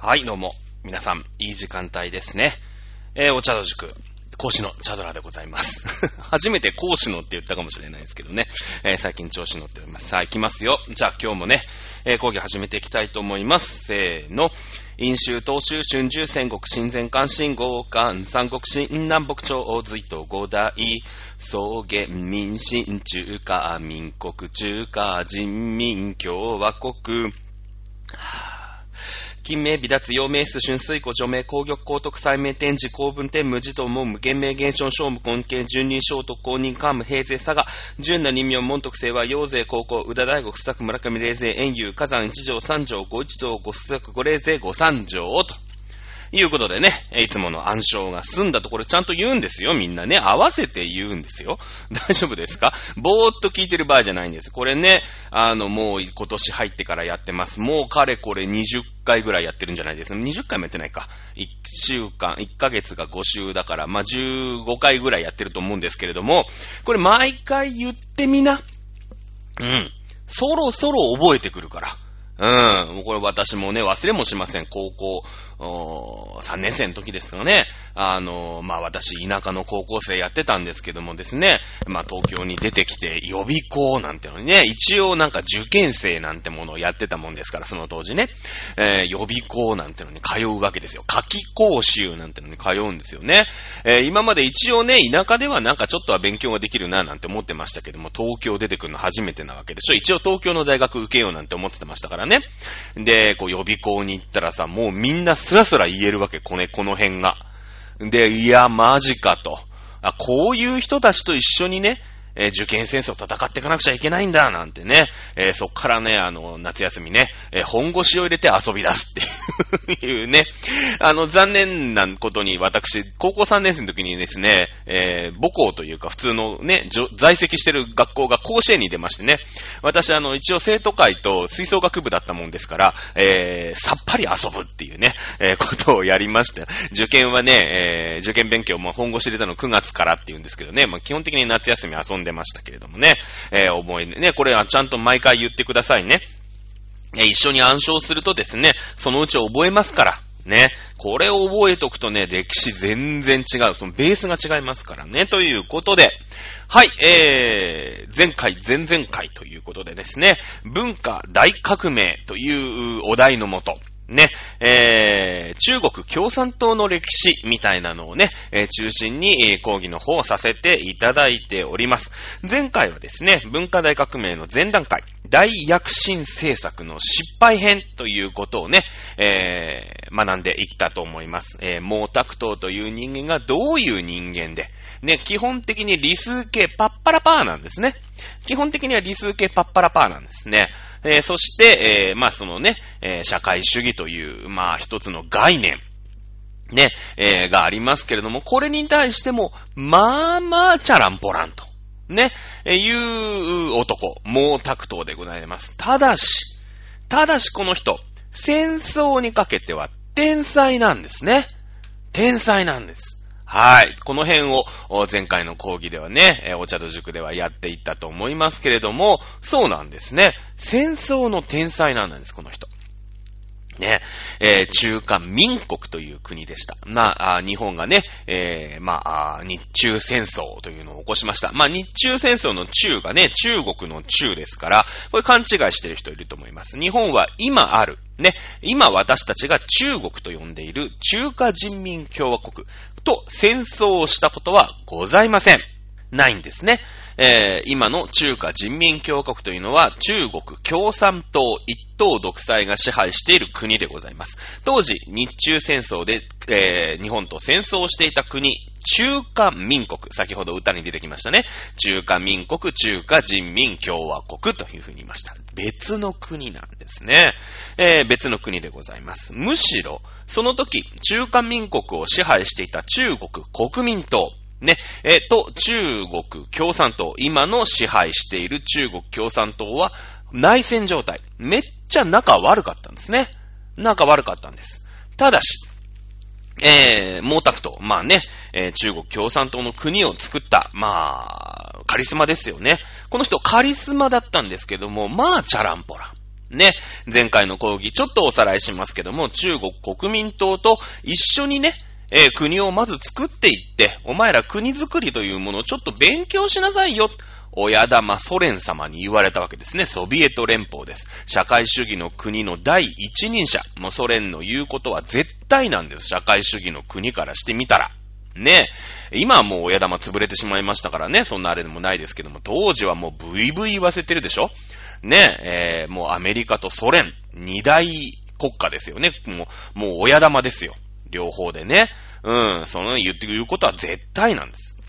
はい、どうも。皆さん、いい時間帯ですね。えー、お茶の塾、講師のチャドラでございます。初めて講師のって言ったかもしれないですけどね。えー最近調子乗っております。さあ、行きますよ。じゃあ今日もね、えー講義始めていきたいと思います。せーの。飲酒、東州、春秋、戦国、新前関、新豪関、三国、新南北朝、隋と五代、草原、民進、中華、民国、中華、人民、共和国、金名、微脱、陽明数、春水湖、除名、工玉、高徳、再名、天智、公文天、無事とも、無限名、現象、小無根形、十人小徳、公認、官務、平勢、佐賀、純那人名、門徳、清和、陽勢、高校、宇田大国、須作、村上、霊勢、遠遊、火山、一条、三条、五一条、五須作、五霊勢、五三条、と。いうことでね、いつもの暗唱が済んだところちゃんと言うんですよ、みんなね。合わせて言うんですよ。大丈夫ですか？ぼーっと聞いてる場合じゃないんです。これね、あの、もう今年入ってからやってます。もうかれこれ20回ぐらいやってるんじゃないですか。20回もやってないか。1週間、1ヶ月が5週だから、まあ、15回ぐらいやってると思うんですけれども、これ毎回言ってみな。うん。そろそろ覚えてくるから。うん。これ私もね、忘れもしません。高校、おー3年生の時ですかね。あの、まあ、私、田舎の高校生やってたんですけどもですね、まあ、東京に出てきて予備校なんてのにね、一応なんか受験生なんてものをやってたもんですから、その当時ね、えー予備校なんてのに通うわけですよ。夏季講習なんてのに通うんですよね。えー今まで一応ね、田舎ではなんかちょっとは勉強ができるななんて思ってましたけども、東京出てくるの初めてなわけでしょ。一応東京の大学受けようなんて思ってましたからね。で、こう予備校に行ったらさ、もうみんなスラスラ言えるわけ、このこの辺が。で、いや、マジかと。あ、こういう人たちと一緒にね、えー受験戦争戦っていかなくちゃいけないんだ、なんてね。えーそっからね、あの、夏休みね、えー本腰を入れて遊び出すっていうね。あの、残念なことに私、高校3年生の時にですね、え母校というか普通のね、在籍してる学校が甲子園に出ましてね。私、あの、一応生徒会と吹奏楽部だったもんですから、えさっぱり遊ぶっていうね、えことをやりました。受験はね、え受験勉強も本腰入れたの9月からっていうんですけどね、まあ、基本的に夏休み遊んでましたけれどもね、えー思いね、これはちゃんと毎回言ってくださいね。え一緒に暗唱するとですね、そのうち覚えますから。ね。これを覚えとくとね、歴史全然違う。そのベースが違いますからね。ということで、はい、えー、前回、前々回ということでですね、文化大革命というお題のもと、ね、えー、中国共産党の歴史みたいなのをね、えー中心にえー講義の方をさせていただいております。前回はですね、文化大革命の前段階、大躍進政策の失敗編ということをね、えー学んでいったと思います。えー、毛沢東という人間がどういう人間で、ね、基本的に理数系パッパラパーなんですね。基本的には理数系パッパラパーなんですね。えーそして、えーまあそのね、えー社会主義という、まあ一つの概念、ね、えーがありますけれども、これに対しても、まあまあ、チャランポランと、ね、えいう男、毛沢東でございます。ただし、ただしこの人、戦争にかけては天才なんですね。天才なんです。はい。この辺を前回の講義ではね、お茶と塾ではやっていったと思いますけれども、そうなんですね。戦争の天才なんです、この人。ね、えー中華民国という国でした。まあ、日本がね、えーまあ、日中戦争というのを起こしました。まあ、日中戦争の中がね、中国の中ですから、これ勘違いしてる人いると思います。日本は今ある、ね、今私たちが中国と呼んでいる中華人民共和国と戦争をしたことはございません。ないんですね。えー今の中華人民共和国というのは中国共産党一党独裁が支配している国でございます。当時、日中戦争で、えー日本と戦争していた国、中華民国、先ほど歌に出てきましたね。中華民国、中華人民共和国というふうに言いました。別の国なんですね。えー別の国でございます。むしろ、その時、中華民国を支配していた中国国民党、ね、えーと、中国共産党、今の支配している中国共産党は内戦状態。めっちゃ仲悪かったんですね。仲悪かったんです。ただし、えー、毛沢東、まあね、えー中国共産党の国を作った、まあ、カリスマですよね。この人カリスマだったんですけども、まあ、チャランポラ。ね、前回の講義、ちょっとおさらいしますけども、中国国民党と一緒にね、えー、国をまず作っていって、お前ら国づくりというものをちょっと勉強しなさいよ。親玉ソ連様に言われたわけですね。ソビエト連邦です。社会主義の国の第一人者。もうソ連の言うことは絶対なんです。社会主義の国からしてみたら。ね今はもう親玉潰れてしまいましたからね。そんなあれでもないですけども、当時はもうブイブイ言わせてるでしょねえ、ー、もうアメリカとソ連、二大国家ですよね。もう、もう親玉ですよ。両方でね。うん、その言ってくることは絶対なんです。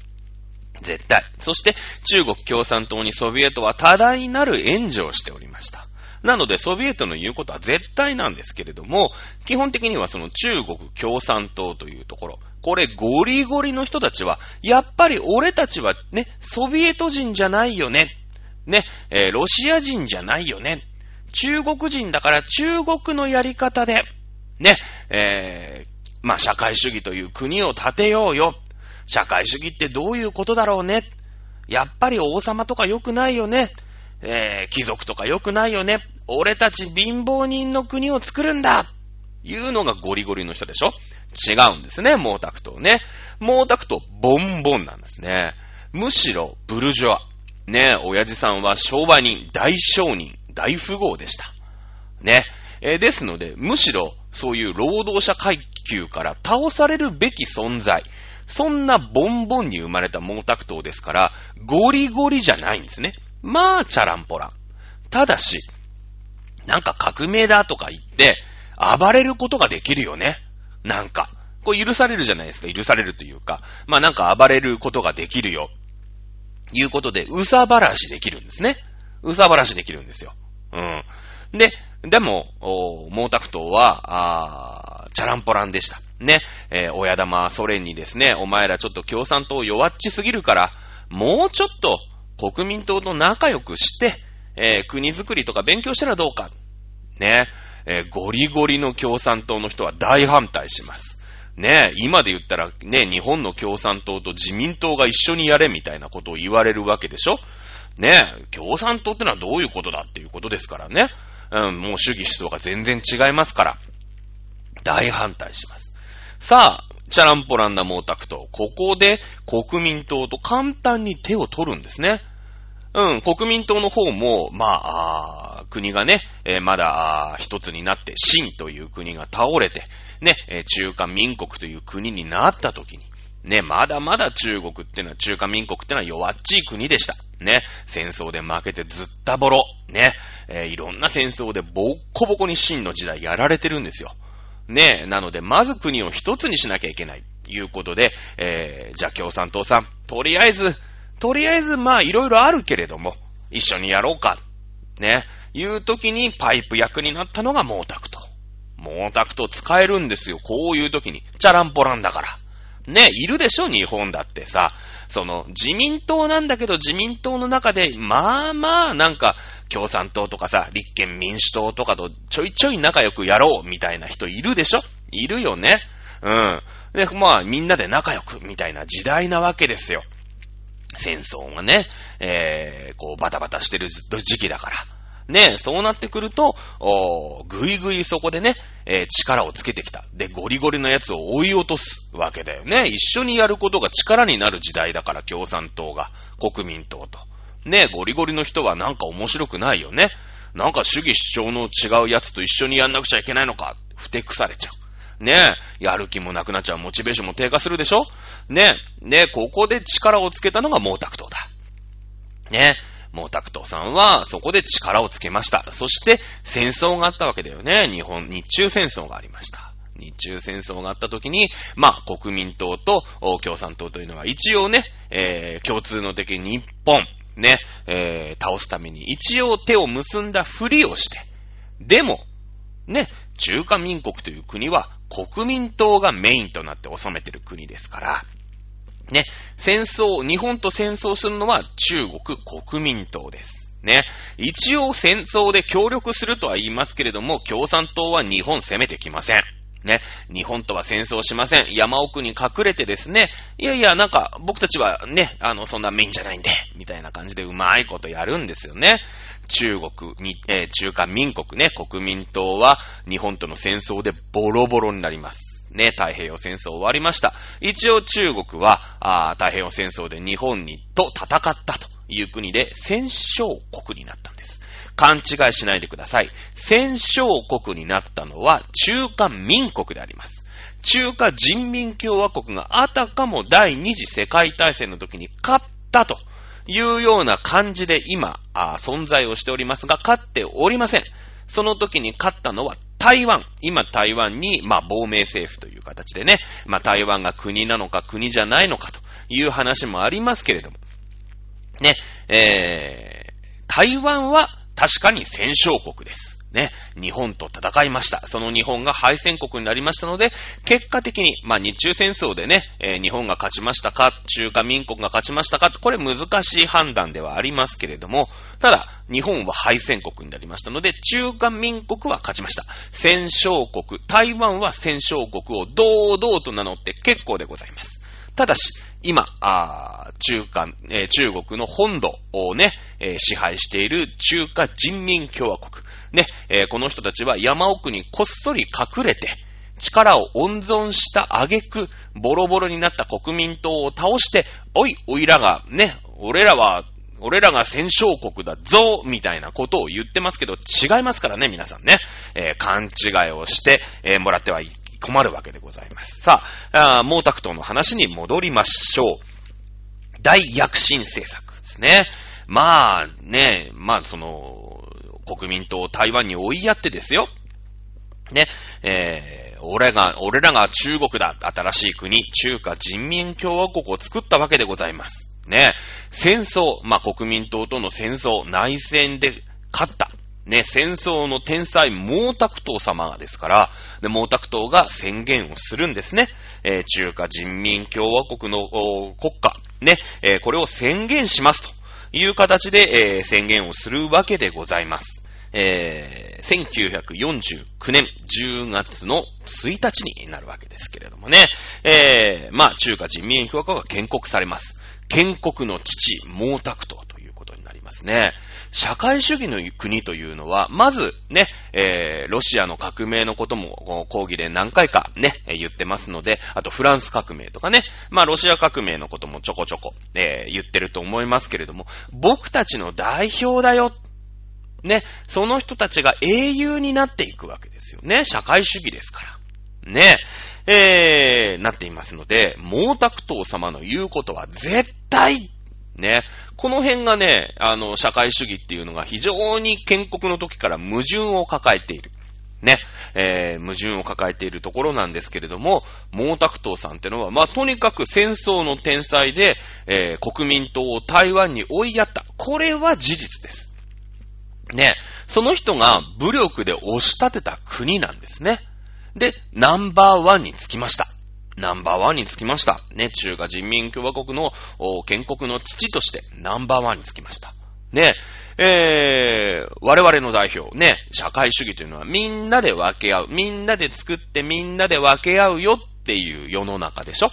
絶対。そして、中国共産党にソビエトは多大なる援助をしておりました。なので、ソビエトの言うことは絶対なんですけれども、基本的にはその中国共産党というところ、これゴリゴリの人たちは、やっぱり俺たちはね、ソビエト人じゃないよね。ね、えー、ロシア人じゃないよね。中国人だから中国のやり方で、ね、えー、まあ、社会主義という国を建てようよ。社会主義ってどういうことだろうね。やっぱり王様とか良くないよね。えー、貴族とか良くないよね。俺たち貧乏人の国を作るんだいうのがゴリゴリの人でしょ？違うんですね、毛沢東ね。毛沢東、ボンボンなんですね。むしろ、ブルジョア。ね、親父さんは商売人、大商人、大富豪でした。ね。えー、ですので、むしろ、そういう労働者階級から倒されるべき存在。そんなボンボンに生まれた毛沢東ですから、ゴリゴリじゃないんですね。まあ、チャランポラン。ただし、なんか革命だとか言って、暴れることができるよね。なんか。これ許されるじゃないですか。許されるというか。まあなんか暴れることができるよ。いうことで、うさばらしできるんですね。うさばらしできるんですよ。うん。で、でも、毛沢東は、あチャランポランでした。ね、えー、親玉ソ連にですね、お前らちょっと共産党弱っちすぎるから、もうちょっと国民党と仲良くして、えー、国づくりとか勉強したらどうか。ね、えー、ゴリゴリの共産党の人は大反対します。ね、今で言ったらね、日本の共産党と自民党が一緒にやれみたいなことを言われるわけでしょね、共産党ってのはどういうことだっていうことですからね。うん、もう主義思想が全然違いますから、大反対します。さあ、チャランポランな毛沢東、ここで国民党と簡単に手を取るんですね。うん、国民党の方も、まあ、あ国がね、えー、まだ一つになって、清という国が倒れて、ね、中華民国という国になった時に、ね、まだまだ中国ってのは、中華民国ってのは弱っちい国でした。ね、戦争で負けてずったぼろ。ね、えー、いろんな戦争でボッコボコに真の時代やられてるんですよ。ね、なので、まず国を一つにしなきゃいけない。いうことで、えー、じゃあ共産党さん、とりあえず、とりあえず、まあ、いろいろあるけれども、一緒にやろうか。ね、いう時にパイプ役になったのが毛沢東。毛沢東使えるんですよ。こういう時に。チャランポランだから。ね、いるでしょ日本だってさ。その、自民党なんだけど自民党の中で、まあまあ、なんか、共産党とかさ、立憲民主党とかとちょいちょい仲良くやろうみたいな人いるでしょいるよね。うん。で、まあ、みんなで仲良くみたいな時代なわけですよ。戦争がね、えー、こう、バタバタしてる時期だから。ねえ、そうなってくると、ぐいぐいそこでね、えー、力をつけてきた。で、ゴリゴリのやつを追い落とすわけだよね。一緒にやることが力になる時代だから、共産党が、国民党と。ねえ、ゴリゴリの人はなんか面白くないよね。なんか主義主張の違うやつと一緒にやんなくちゃいけないのか、ふてくされちゃう。ねえやる気もなくなっちゃう、モチベーションも低下するでしょねえねえここで力をつけたのが毛沢東だ。ねえ毛沢東さんはそこで力をつけました。そして戦争があったわけだよね。日本、日中戦争がありました。日中戦争があった時に、まあ、国民党と共産党というのは一応ね、えー、共通の敵日本、ね、えー、倒すために一応手を結んだふりをして、でも、ね、中華民国という国は国民党がメインとなって治めてる国ですから、ね、戦争、日本と戦争するのは中国国民党です。ね。一応戦争で協力するとは言いますけれども、共産党は日本攻めてきません。ね。日本とは戦争しません。山奥に隠れてですね、いやいや、なんか僕たちはね、あの、そんなメインじゃないんで、みたいな感じでうまいことやるんですよね。中国に、えー、中華民国ね、国民党は日本との戦争でボロボロになります。ね、太平洋戦争終わりました。一応中国は、あ太平洋戦争で日本にと戦ったという国で戦勝国になったんです。勘違いしないでください。戦勝国になったのは中華民国であります。中華人民共和国があたかも第二次世界大戦の時に勝ったというような感じで今、存在をしておりますが、勝っておりません。その時に勝ったのは台湾。今台湾に、まあ、亡命政府という形でね、まあ、台湾が国なのか国じゃないのかという話もありますけれども、ね、えー、台湾は確かに戦勝国です。ね、日本と戦いました。その日本が敗戦国になりましたので、結果的に、まあ日中戦争でね、えー、日本が勝ちましたか、中華民国が勝ちましたか、これ難しい判断ではありますけれども、ただ、日本は敗戦国になりましたので、中華民国は勝ちました。戦勝国、台湾は戦勝国を堂々と名乗って結構でございます。ただし、今、あ中華、えー、中国の本土をね、えー、支配している中華人民共和国。ね、えー、この人たちは山奥にこっそり隠れて、力を温存した挙句、ボロボロになった国民党を倒して、おい、おいらが、ね、俺らは、俺らが戦勝国だぞみたいなことを言ってますけど、違いますからね、皆さんね。えー、勘違いをして、えー、もらってはい困るわけでございます。さあ、あ毛沢東の話に戻りましょう。大躍進政策ですね。まあね、まあその、国民党を台湾に追いやってですよ。ね、えー、俺が、俺らが中国だ、新しい国、中華人民共和国を作ったわけでございます。ね、戦争、まあ、国民党との戦争、内戦で勝った。ね、戦争の天才、毛沢東様がですから、で、毛沢東が宣言をするんですね。えー、中華人民共和国の国家、ね、えー、これを宣言しますという形で、えー、宣言をするわけでございます。えー、1949年10月の1日になるわけですけれどもね。えー、まあ、中華人民共和国が建国されます。建国の父、毛沢東ということになりますね。社会主義の国というのは、まずね、えー、ロシアの革命のことも講義で何回かね、言ってますので、あとフランス革命とかね、まあロシア革命のこともちょこちょこ、えー、言ってると思いますけれども、僕たちの代表だよ。ね、その人たちが英雄になっていくわけですよね。社会主義ですから。ね、えー、なっていますので、毛沢東様の言うことは絶対ね。この辺がね、あの、社会主義っていうのが非常に建国の時から矛盾を抱えている。ね。えー、矛盾を抱えているところなんですけれども、毛沢東さんってのは、まあ、とにかく戦争の天才で、えー、国民党を台湾に追いやった。これは事実です。ね。その人が武力で押し立てた国なんですね。で、ナンバーワンにつきました。ナンバーワンにつきました。ね、中華人民共和国の建国の父としてナンバーワンにつきました。ね、えー、我々の代表、ね、社会主義というのはみんなで分け合う。みんなで作ってみんなで分け合うよっていう世の中でしょ？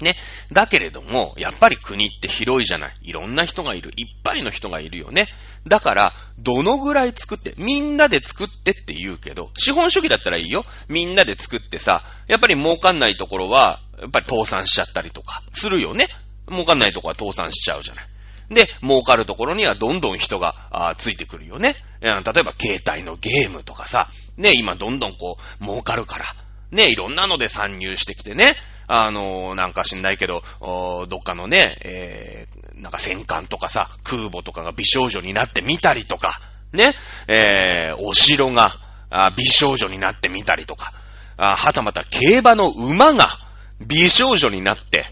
ね。だけれども、やっぱり国って広いじゃない。いろんな人がいる。いっぱいの人がいるよね。だから、どのぐらい作って、みんなで作ってって言うけど、資本主義だったらいいよ。みんなで作ってさ、やっぱり儲かんないところは、やっぱり倒産しちゃったりとか、するよね。儲かんないところは倒産しちゃうじゃない。で、儲かるところにはどんどん人があついてくるよね。例えば携帯のゲームとかさ、ね、今どんどんこう、儲かるから、ね、いろんなので参入してきてね、あの、なんか知んないけど、どっかのね、えー、なんか戦艦とかさ、空母とかが美少女になってみたりとか、ね、えー、お城が美少女になってみたりとか、あはたまた競馬の馬が美少女になって、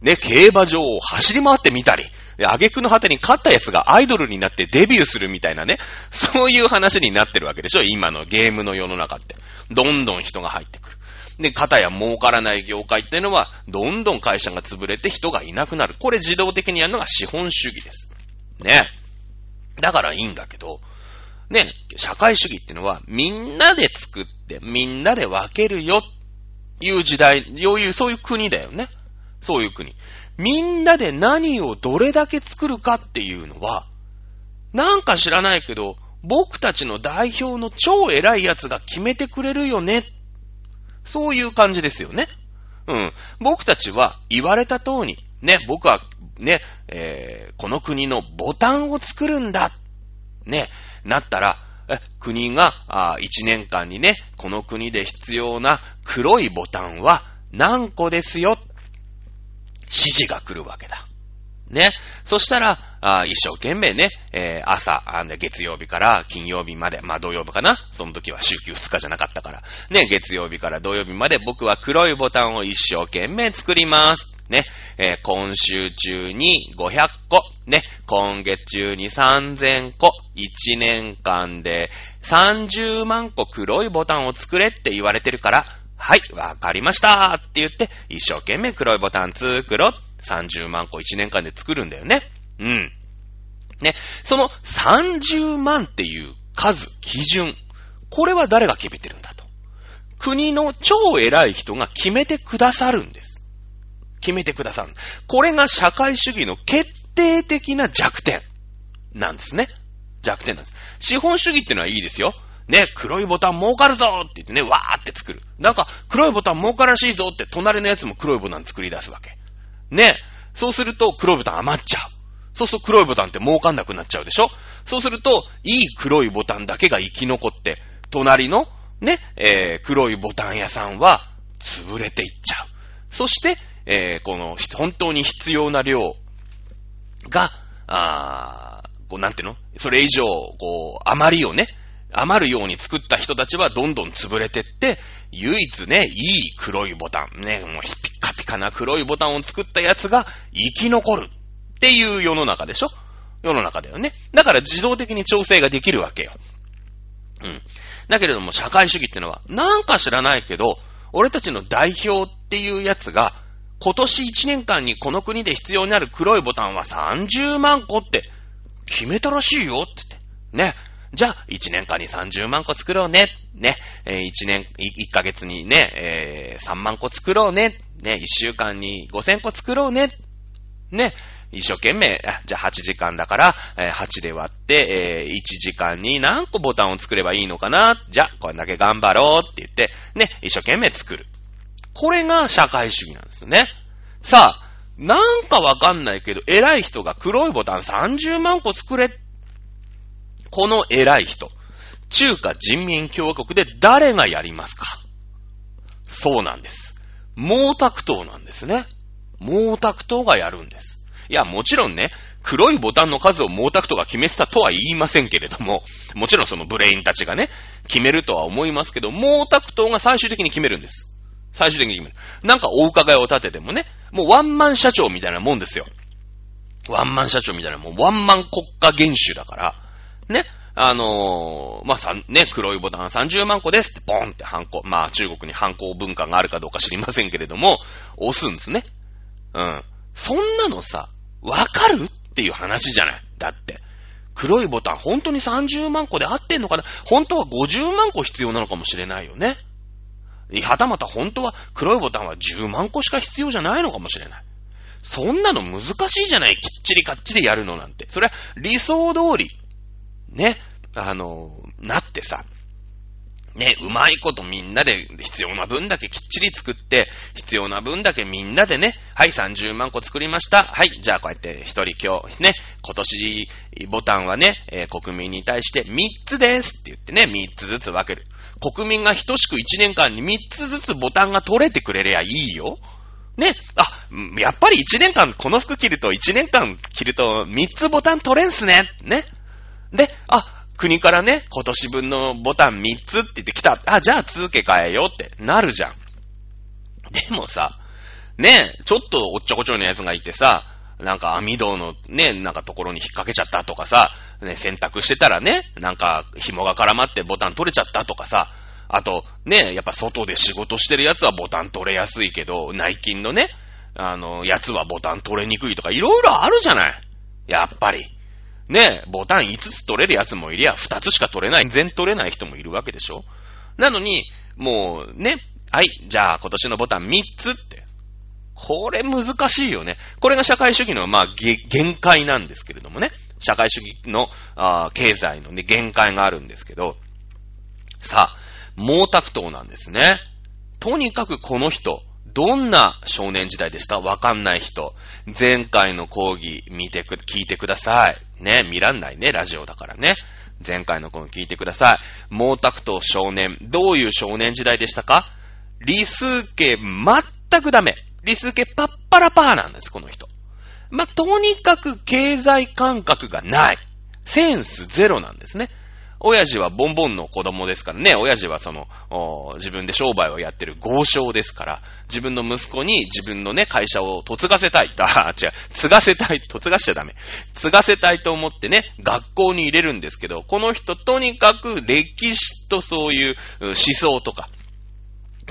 ね、競馬場を走り回ってみたり、挙句の果てに勝ったやつがアイドルになってデビューするみたいなね、そういう話になってるわけでしょ今のゲームの世の中って。どんどん人が入ってくる。で、型や儲からない業界っていうのは、どんどん会社が潰れて人がいなくなる。これ自動的にやるのが資本主義です。ね。だからいいんだけど、ね、社会主義っていうのは、みんなで作って、みんなで分けるよ、いう時代、そういう、そういう国だよね。そういう国。みんなで何をどれだけ作るかっていうのは、なんか知らないけど、僕たちの代表の超偉い奴が決めてくれるよね。そういう感じですよね。うん。僕たちは言われた通り、ね、僕は、ね、えー、この国のボタンを作るんだ。ね、なったら、え、国が、あ1年間にね、この国で必要な黒いボタンは何個ですよ。指示が来るわけだ。ね。そしたら、あ一生懸命ね、えー、朝あ、月曜日から金曜日まで、まあ土曜日かなその時は週休2日じゃなかったから。ね、月曜日から土曜日まで僕は黒いボタンを一生懸命作ります。ね、えー、今週中に500個、ね、今月中に3000個、1年間で30万個黒いボタンを作れって言われてるから、はい、わかりましたって言って、一生懸命黒いボタン作ろう。30万個1年間で作るんだよね。うん。ね、その30万っていう数、基準。これは誰が決めてるんだと。国の超偉い人が決めてくださるんです。決めてくださる。これが社会主義の決定的な弱点なんですね。弱点なんです。資本主義ってのはいいですよ。ね、黒いボタン儲かるぞって言ってね、わーって作る。なんか、黒いボタン儲からしいぞって隣のやつも黒いボタン作り出すわけ。ね。そうすると黒いボタン余っちゃう。そうすると黒いボタンって儲かんなくなっちゃうでしょ？そうすると、いい黒いボタンだけが生き残って、隣のね、えー、黒いボタン屋さんは潰れていっちゃう。そして、えー、この、本当に必要な量が、あー、こう、なんていうの？それ以上、こう、余りをね、余るように作った人たちはどんどん潰れてって、唯一ね、いい黒いボタン、ね、もうピッカピカな黒いボタンを作ったやつが生き残るっていう世の中でしょ？世の中だよね。だから自動的に調整ができるわけよ。うん。だけれども社会主義ってのは、なんか知らないけど、俺たちの代表っていうやつが、今年1年間にこの国で必要になる黒いボタンは30万個って決めたらしいよって言って。ね。じゃあ、1年間に30万個作ろうね。ね。え、1年、1ヶ月にね、え、3万個作ろうね。ね。1週間に5000個作ろうね。ね。一生懸命、じゃあ8時間だから、え、8で割って、え、1時間に何個ボタンを作ればいいのかな？じゃあ、これだけ頑張ろうって言って、ね、一生懸命作る。これが社会主義なんですよね。さあ、なんかわかんないけど、偉い人が黒いボタン30万個作れって。この偉い人。中華人民共和国で誰がやりますか？そうなんです。毛沢東なんですね。毛沢東がやるんです。いや、もちろんね、黒いボタンの数を毛沢東が決めてたとは言いませんけれども、もちろんそのブレインたちがね、決めるとは思いますけど、毛沢東が最終的に決めるんです。最終的に決める。なんかお伺いを立ててもね、もうワンマン社長みたいなもんですよ。ワンマン社長みたいなもん、ワンマン国家元首だから、ね、あのー、まあ、さ、ね、黒いボタン30万個ですって、ボンってハンコ、まあ、中国にハンコ文化があるかどうか知りませんけれども、押すんですね。うん。そんなのさ、わかるっていう話じゃない。だって。黒いボタン本当に30万個で合ってんのかな本当は50万個必要なのかもしれないよね。はたまた本当は黒いボタンは10万個しか必要じゃないのかもしれない。そんなの難しいじゃない。きっちりかっちりやるのなんて。それは理想通り、ね、あの、なってさ、ね、うまいことみんなで必要な分だけきっちり作って、必要な分だけみんなでね、はい、30万個作りました。はい、じゃあこうやって一人今日、ね、今年ボタンはね、えー、国民に対して3つですって言ってね、3つずつ分ける。国民が等しく1年間に3つずつボタンが取れてくれりゃいいよ。ね。あ、やっぱり1年間この服着ると1年間着ると3つボタン取れんすね。ね。で、あ、国からね、今年分のボタン3つって言ってきた。あ、じゃあ続け替えようってなるじゃん。でもさ、ね、ちょっとおっちょこちょいのやつがいてさ、なんか網戸のね、なんかところに引っ掛けちゃったとかさ、ね、洗濯してたらね、なんか紐が絡まってボタン取れちゃったとかさ、あと、ね、やっぱ外で仕事してるやつはボタン取れやすいけど、内勤のね、あの、やつはボタン取れにくいとか、いろいろあるじゃない。やっぱり。ねえ、ボタン5つ取れるやつもいりゃ、2つしか取れない、全取れない人もいるわけでしょ？なのに、もうね、はい、じゃあ今年のボタン3つって。これ難しいよね。これが社会主義の、まあ、限界なんですけれどもね。社会主義の、あ経済のね、限界があるんですけど、さあ、毛沢東なんですね。とにかくこの人、どんな少年時代でした？わかんない人。前回の講義見てく、聞いてください。ね、見らんないね、ラジオだからね。前回のこの聞いてください。毛沢東少年。どういう少年時代でしたか？理数系全くダメ。理数系パッパラパーなんです、この人。まとにかく経済感覚がない。センスゼロなんですね。親父はボンボンの子供ですからね、親父はその、自分で商売をやってる豪商ですから、自分の息子に自分のね、会社を嫁がせたい。あ、違う、継がせたい、嫁がしちゃダメ。継がせたいと思ってね、学校に入れるんですけど、この人とにかく歴史とそういう思想とか、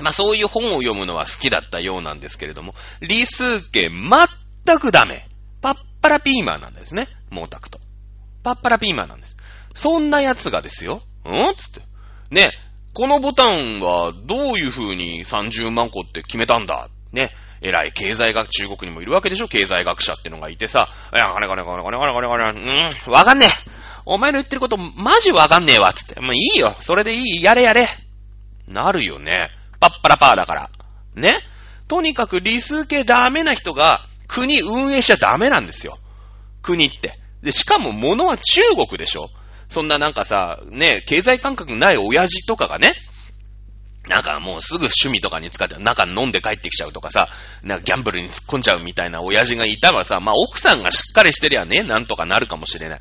まあそういう本を読むのは好きだったようなんですけれども、理数系全くダメ。パッパラピーマーなんですね、毛沢東。パッパラピーマーなんです。そんな奴がですよ。ん？つって。ね、このボタンはどういう風に30万個って決めたんだ？ね。偉い経済学、中国にもいるわけでしょ？経済学者ってのがいてさ。いや、金金金金金金金、うん、わかんねえ。お前の言ってることマジわかんねえわ、つって。もういいよ。それでいい。やれやれ。なるよね。パッパラパーだから。ね？とにかく理数系ダメな人が国運営しちゃダメなんですよ。国って。で、しかも物は中国でしょ？そんななんかさ、ね、経済感覚ない親父とかがね、なんかもうすぐ趣味とかに使って、中飲んで帰ってきちゃうとかさ、なんかギャンブルに突っ込んじゃうみたいな親父がいたらさ、まあ奥さんがしっかりしてりゃね、なんとかなるかもしれない。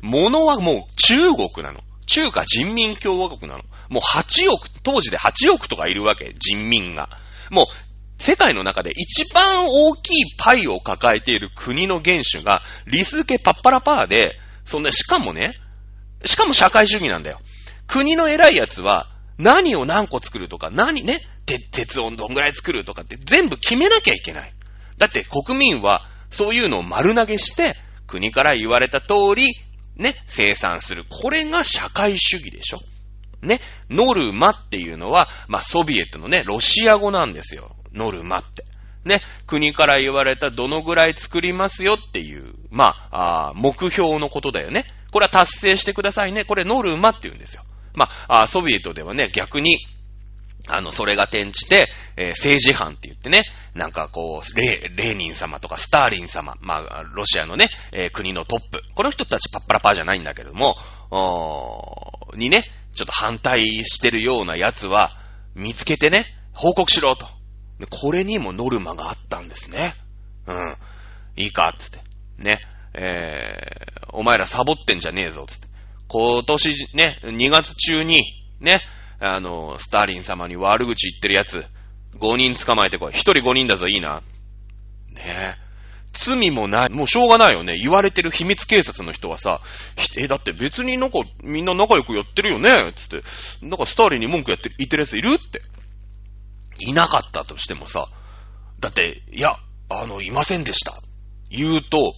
物はもう中国なの。中華人民共和国なの。もう8億、当時で8億とかいるわけ、人民が。もう、世界の中で一番大きいパイを抱えている国の元首が、リス系パッパラパーで、そんな、しかもね、しかも社会主義なんだよ。国の偉いやつは、何を何個作るとか、何ね、鉄をどんぐらい作るとかって全部決めなきゃいけない。だって国民はそういうのを丸投げして、国から言われた通り、ね、生産する。これが社会主義でしょ。ね、ノルマっていうのは、まあ、ソビエトのね、ロシア語なんですよ。ノルマって。ね、国から言われたどのぐらい作りますよっていう、まあ、あ目標のことだよね。これは達成してくださいね。これノルマって言うんですよ。まあ、ソビエトではね、逆に、あの、それが転じて、えー、政治犯って言ってね、なんかこう、レーニン様とかスターリン様、まあ、ロシアのね、えー、国のトップ。この人たちパッパラパーじゃないんだけども、にね、ちょっと反対してるような奴は、見つけてね、報告しろと。これにもノルマがあったんですね。うん。いいか、つって。ね。えー、お前らサボってんじゃねえぞ、つって。今年ね、2月中に、ね、あの、スターリン様に悪口言ってるやつ、5人捕まえてこい。1人5人だぞ、いいな。ねえ。罪もない。もうしょうがないよね。言われてる秘密警察の人はさ、え、だって別になんかみんな仲良くやってるよねつって、なんかスターリンに文句やってる言ってるやついる？って。いなかったとしてもさ、だって、いや、あの、いませんでした。言うと、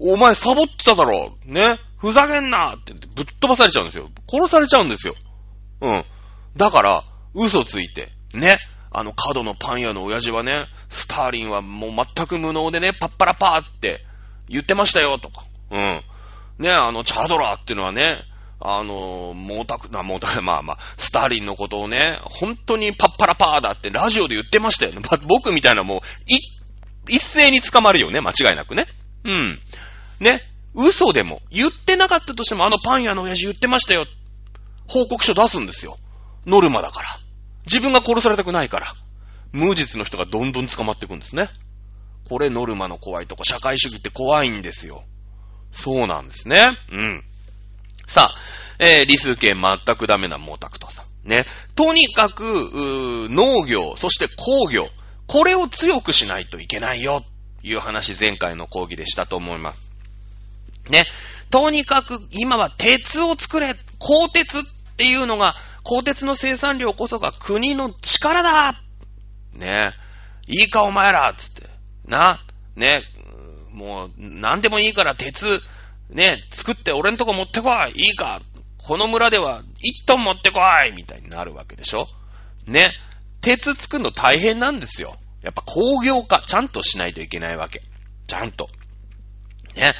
お前サボってただろね？ふざけんなってぶっ飛ばされちゃうんですよ。殺されちゃうんですよ。うん。だから、嘘ついて、ね？あの角のパン屋の親父はね、スターリンはもう全く無能でね、パッパラパーって言ってましたよ、とか。うん。ね、あの、チャドラーっていうのはね、あの、毛沢、な、毛沢、まあまあ、スターリンのことをね、本当にパッパラパーだってラジオで言ってましたよね。僕みたいなもう、い、一斉に捕まるよね、間違いなくね。うん。ね、嘘でも、言ってなかったとしても、あのパン屋の親父言ってましたよ。報告書出すんですよ。ノルマだから。自分が殺されたくないから。無実の人がどんどん捕まっていくんですね。これノルマの怖いとこ、社会主義って怖いんですよ。そうなんですね。うん。さあ、えー、理数系全くダメな毛沢東さん。ね。とにかく、う農業、そして工業、これを強くしないといけないよ、いう話前回の講義でしたと思います。ね。とにかく今は鉄を作れ、鋼鉄っていうのが、鋼鉄の生産量こそが国の力だね。いいかお前らつって。な。ね。もう、なんでもいいから鉄、ね、作って俺んとこ持ってこいいいかこの村では1トン持ってこいみたいになるわけでしょね。鉄作るの大変なんですよ。やっぱ工業化、ちゃんとしないといけないわけ。ちゃんと。ね。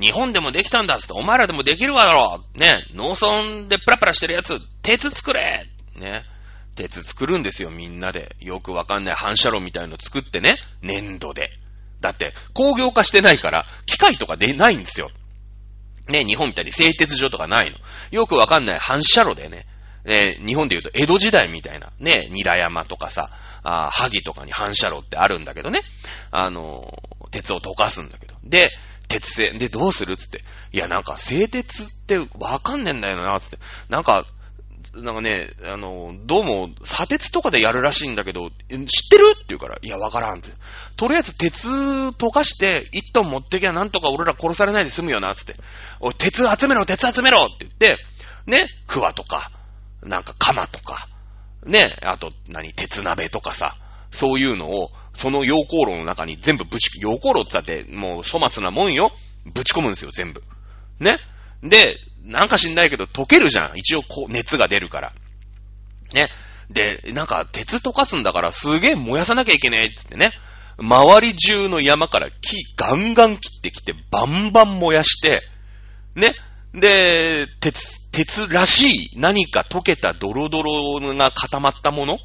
日本でもできたんだっつって、お前らでもできるわだろね、農村でプラプラしてるやつ、鉄作れね。鉄作るんですよ、みんなで。よくわかんない反射炉みたいの作ってね、粘土で。だって、工業化してないから、機械とかでないんですよ。ね、日本みたいに製鉄所とかないの。よくわかんない反射炉でね、ね、日本で言うと江戸時代みたいな、ね、ニラ山とかさ、あ萩とかに反射炉ってあるんだけどね、あの、鉄を溶かすんだけど。で、鉄製、で、どうする？つって。いや、なんか、製鉄ってわかんねえんだよな、つって。なんか、なんかね、あの、どうも、砂鉄とかでやるらしいんだけど、知ってる？って言うから、いや、わからんって。とりあえず鉄溶かして、一トン持ってきゃなんとか俺ら殺されないで済むよな、つって。おい、鉄集めろ、鉄集めろって言って、ね、桑とか、なんか鎌とか、ね、あと、何、鉄鍋とかさ、そういうのを、その溶鉱炉の中に全部ぶち、溶鉱炉ってだって、もう粗末なもんよ。ぶち込むんですよ、全部。ね？で、なんか知んないけど溶けるじゃん。一応こう、熱が出るから。ね？で、なんか鉄溶かすんだからすげえ燃やさなきゃいけねえってってね。周り中の山から木ガンガン切ってきてバンバン燃やして、ね？で、鉄、鉄らしい何か溶けたドロドロが固まったもの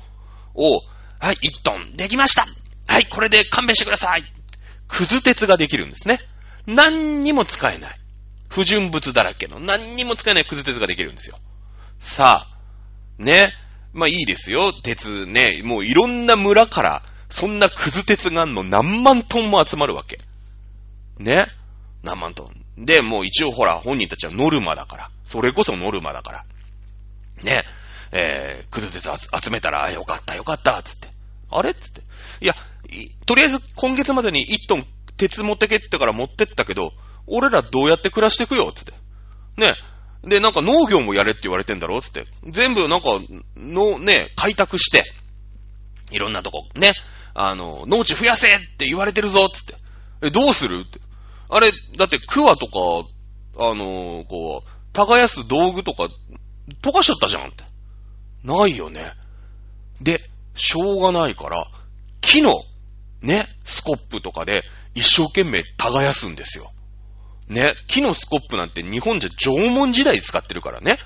を、はい、1トンできましたはい、これで勘弁してくださいくず鉄ができるんですね。何にも使えない。不純物だらけの何にも使えないくず鉄ができるんですよ。さあ、ね。まあいいですよ。鉄ね。もういろんな村から、そんなくず鉄があんの何万トンも集まるわけ。ね。何万トン。で、もう一応ほら、本人たちはノルマだから。それこそノルマだから。ね。えー、くず鉄集めたら、よかった、よかった、つって。あれ？つって。いや、とりあえず今月までに1トン鉄持ってけってから持ってったけど、俺らどうやって暮らしてくよつって。ね。で、なんか農業もやれって言われてんだろつって。全部なんか、の、ね、開拓して、いろんなとこ、ね。あの、農地増やせって言われてるぞつって。え、どうするって。あれ、だって桑とか、あの、こう、耕す道具とか、溶かしちゃったじゃんって。ないよね。で、しょうがないから、木の、ね、スコップとかで一生懸命耕すんですよ。ね、木のスコップなんて日本じゃ縄文時代使ってるからね。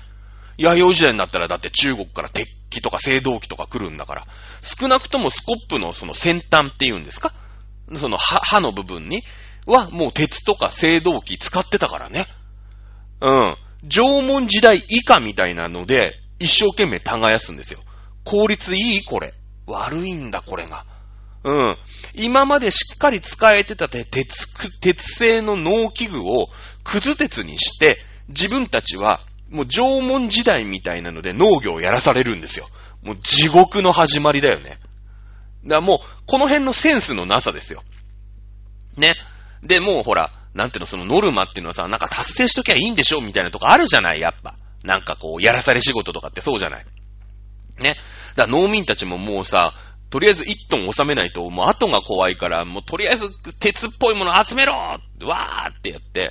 弥生時代になったらだって中国から鉄器とか青銅器とか来るんだから、少なくともスコップのその先端っていうんですか？その刃、刃の部分にはもう鉄とか青銅器使ってたからね。うん。縄文時代以下みたいなので、一生懸命耕すんですよ。効率いいこれ。悪いんだ、これが。うん。今までしっかり使えてた鉄、鉄製の農機具をくず鉄にして、自分たちはもう縄文時代みたいなので農業をやらされるんですよ。もう地獄の始まりだよね。だからもう、この辺のセンスのなさですよ。ね。で、もうほら、なんていうの、そのノルマっていうのはさ、なんか達成しときゃいいんでしょみたいなとこあるじゃないやっぱ。なんかこう、やらされ仕事とかってそうじゃないね。だから農民たちももうさ、とりあえず1トン収めないと、もう後が怖いから、もうとりあえず鉄っぽいもの集めろわーってやって、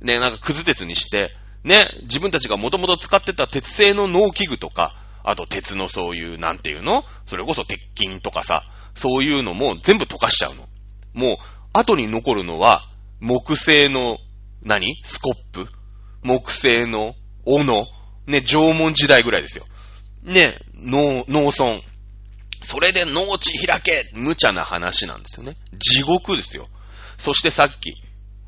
ね、なんかくず鉄にして、ね、自分たちがもともと使ってた鉄製の農機具とか、あと鉄のそういう、なんていうの？それこそ鉄筋とかさ、そういうのも全部溶かしちゃうの。もう、後に残るのは、木製の、何？スコップ？木製の斧？ね、縄文時代ぐらいですよ。ね、農、農村。それで農地開け無茶な話なんですよね。地獄ですよ。そしてさっき、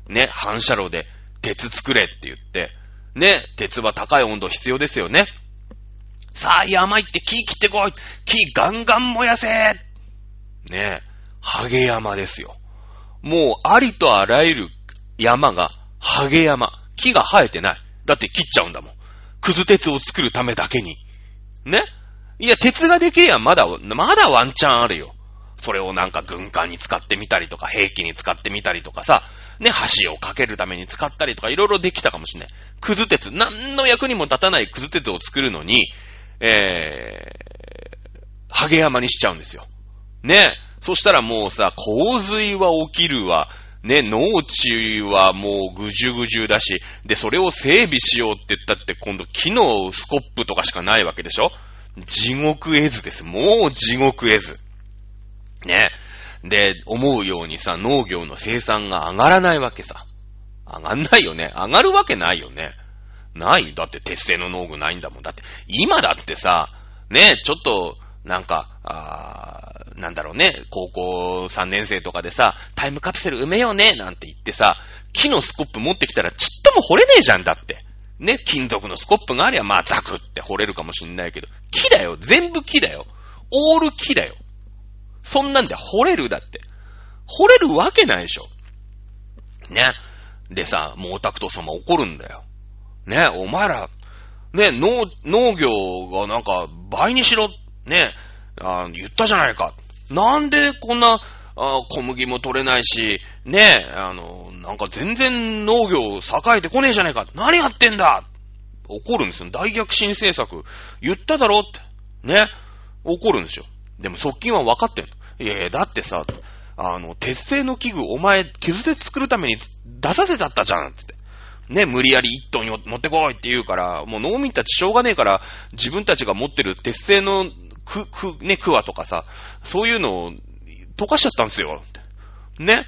ね、反射炉で鉄作れって言って、ね、鉄は高い温度必要ですよね。さあ、山行って木切ってこい木ガンガン燃やせね、ハゲ山ですよ。もう、ありとあらゆる山が、ハゲ山。木が生えてない。だって切っちゃうんだもん。くず鉄を作るためだけに。ねいや、鉄ができればまだ、まだワンチャンあるよ。それをなんか軍艦に使ってみたりとか、兵器に使ってみたりとかさ、ね、橋を架けるために使ったりとか、いろいろできたかもしれない。くず鉄、何の役にも立たないくず鉄を作るのに、えー、ハゲ山にしちゃうんですよ。ね。そしたらもうさ、洪水は起きるわ。ね、農地はもうぐじゅぐじゅだし、で、それを整備しようって言ったって今度木のスコップとかしかないわけでしょ地獄絵図です。もう地獄絵図。ね。で、思うようにさ、農業の生産が上がらないわけさ。上がんないよね。上がるわけないよね。ない？だって鉄製の農具ないんだもん。だって今だってさ、ね、ちょっと、なんか、あーなんだろうね、高校3年生とかでさ、タイムカプセル埋めようね、なんて言ってさ、木のスコップ持ってきたらちっとも掘れねえじゃんだって。ね、金属のスコップがありゃ、まあザクって掘れるかもしんないけど、木だよ、全部木だよ。オール木だよ。そんなんで掘れるだって。掘れるわけないでしょ。ね。でさ、もうオタクト様怒るんだよ。ね、お前ら、ね、農、農業がなんか倍にしろ、ね、あ言ったじゃないか。なんでこんな、あ小麦も取れないし、ねえ、あの、なんか全然農業栄えてこねえじゃねえか。何やってんだ怒るんですよ。大逆進政策。言っただろって。ね。怒るんですよ。でも側近は分かってんの。いやいや、だってさ、あの、鉄製の器具お前、傷で作るために出させちゃったじゃん、つって。ね、無理やり一トン持ってこいって言うから、もう農民たちしょうがねえから、自分たちが持ってる鉄製のく、く、ね、クワとかさ、そういうのを溶かしちゃったんですよ。ね。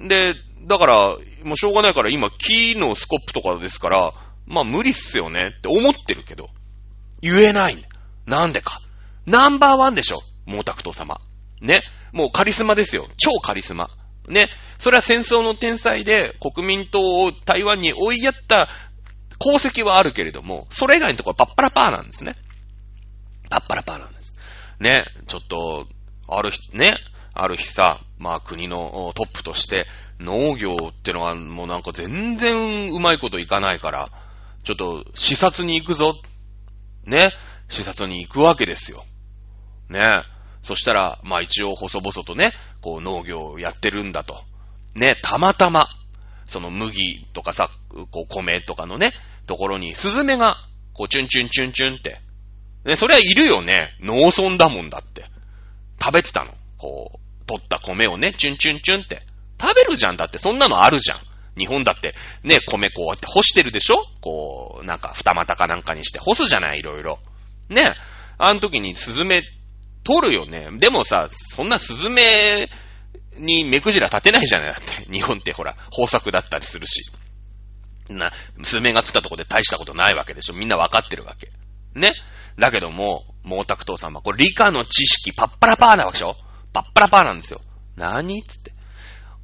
で、だから、もうしょうがないから今木のスコップとかですから、まあ無理っすよねって思ってるけど、言えない。なんでか。ナンバーワンでしょ。毛沢東様。ね。もうカリスマですよ。超カリスマ。ね。それは戦争の天才で国民党を台湾に追いやった功績はあるけれども、それ以外のところはパッパラパーなんですね。パッパラパーなんです。ね。ちょっと、ある日、ね。ある日さ、まあ国のトップとして農業ってのはもうなんか全然うまいこといかないから、ちょっと視察に行くぞ。ね。視察に行くわけですよ。ね。そしたら、まあ一応細々とね、こう農業をやってるんだと。ね、たまたま、その麦とかさ、こう米とかのね、ところにスズメが、こうチュンチュンチュンチュンって。ね、それはいるよね。農村だもんだって。食べてたの。こう、取った米をね、チュンチュンチュンって。食べるじゃんだって、そんなのあるじゃん。日本だって、ね、米こうやって干してるでしょ？こう、なんか二股かなんかにして干すじゃない、いろいろ。ね。あの時にスズメ取るよね。でもさ、そんなスズメに目くじら立てないじゃない？だって。日本ってほら、豊作だったりするし。な、スズメが食ったとこで大したことないわけでしょ？みんなわかってるわけ。ね。だけども、毛沢東様、これ理科の知識パッパラパーなわけでしょ？パッパラパーなんですよ。何つって。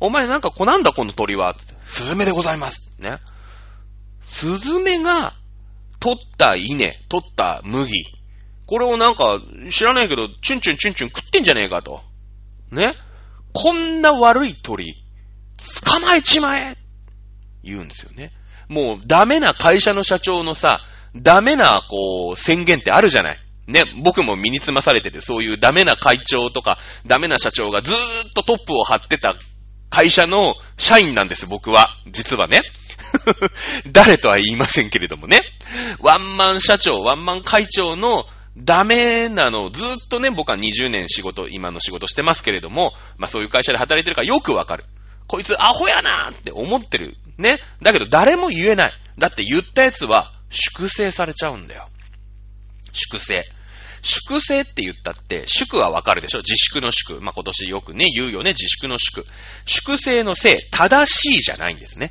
お前なんかこなんだこの鳥はつって。スズメでございます。ね。スズメが取った稲、取った麦、これをなんか、知らないけど、チュンチュンチュンチュン食ってんじゃねえかと。ねこんな悪い鳥、捕まえちまえ言うんですよね。もう、ダメな会社の社長のさ、ダメな、こう、宣言ってあるじゃない。ね、僕も身につまされてる、そういうダメな会長とか、ダメな社長がずーっとトップを張ってた会社の社員なんです、僕は。実はね。誰とは言いませんけれどもね。ワンマン社長、ワンマン会長のダメなのをずっとね、僕は20年仕事、今の仕事してますけれども、まあそういう会社で働いてるからよくわかる。こいつアホやなーって思ってる。ね。だけど誰も言えない。だって言ったやつは粛清されちゃうんだよ。粛清。粛清って言ったって、粛はわかるでしょ？自粛の粛。まあ、今年よくね、言うよね、自粛の粛。粛清のせい、正しいじゃないんですね。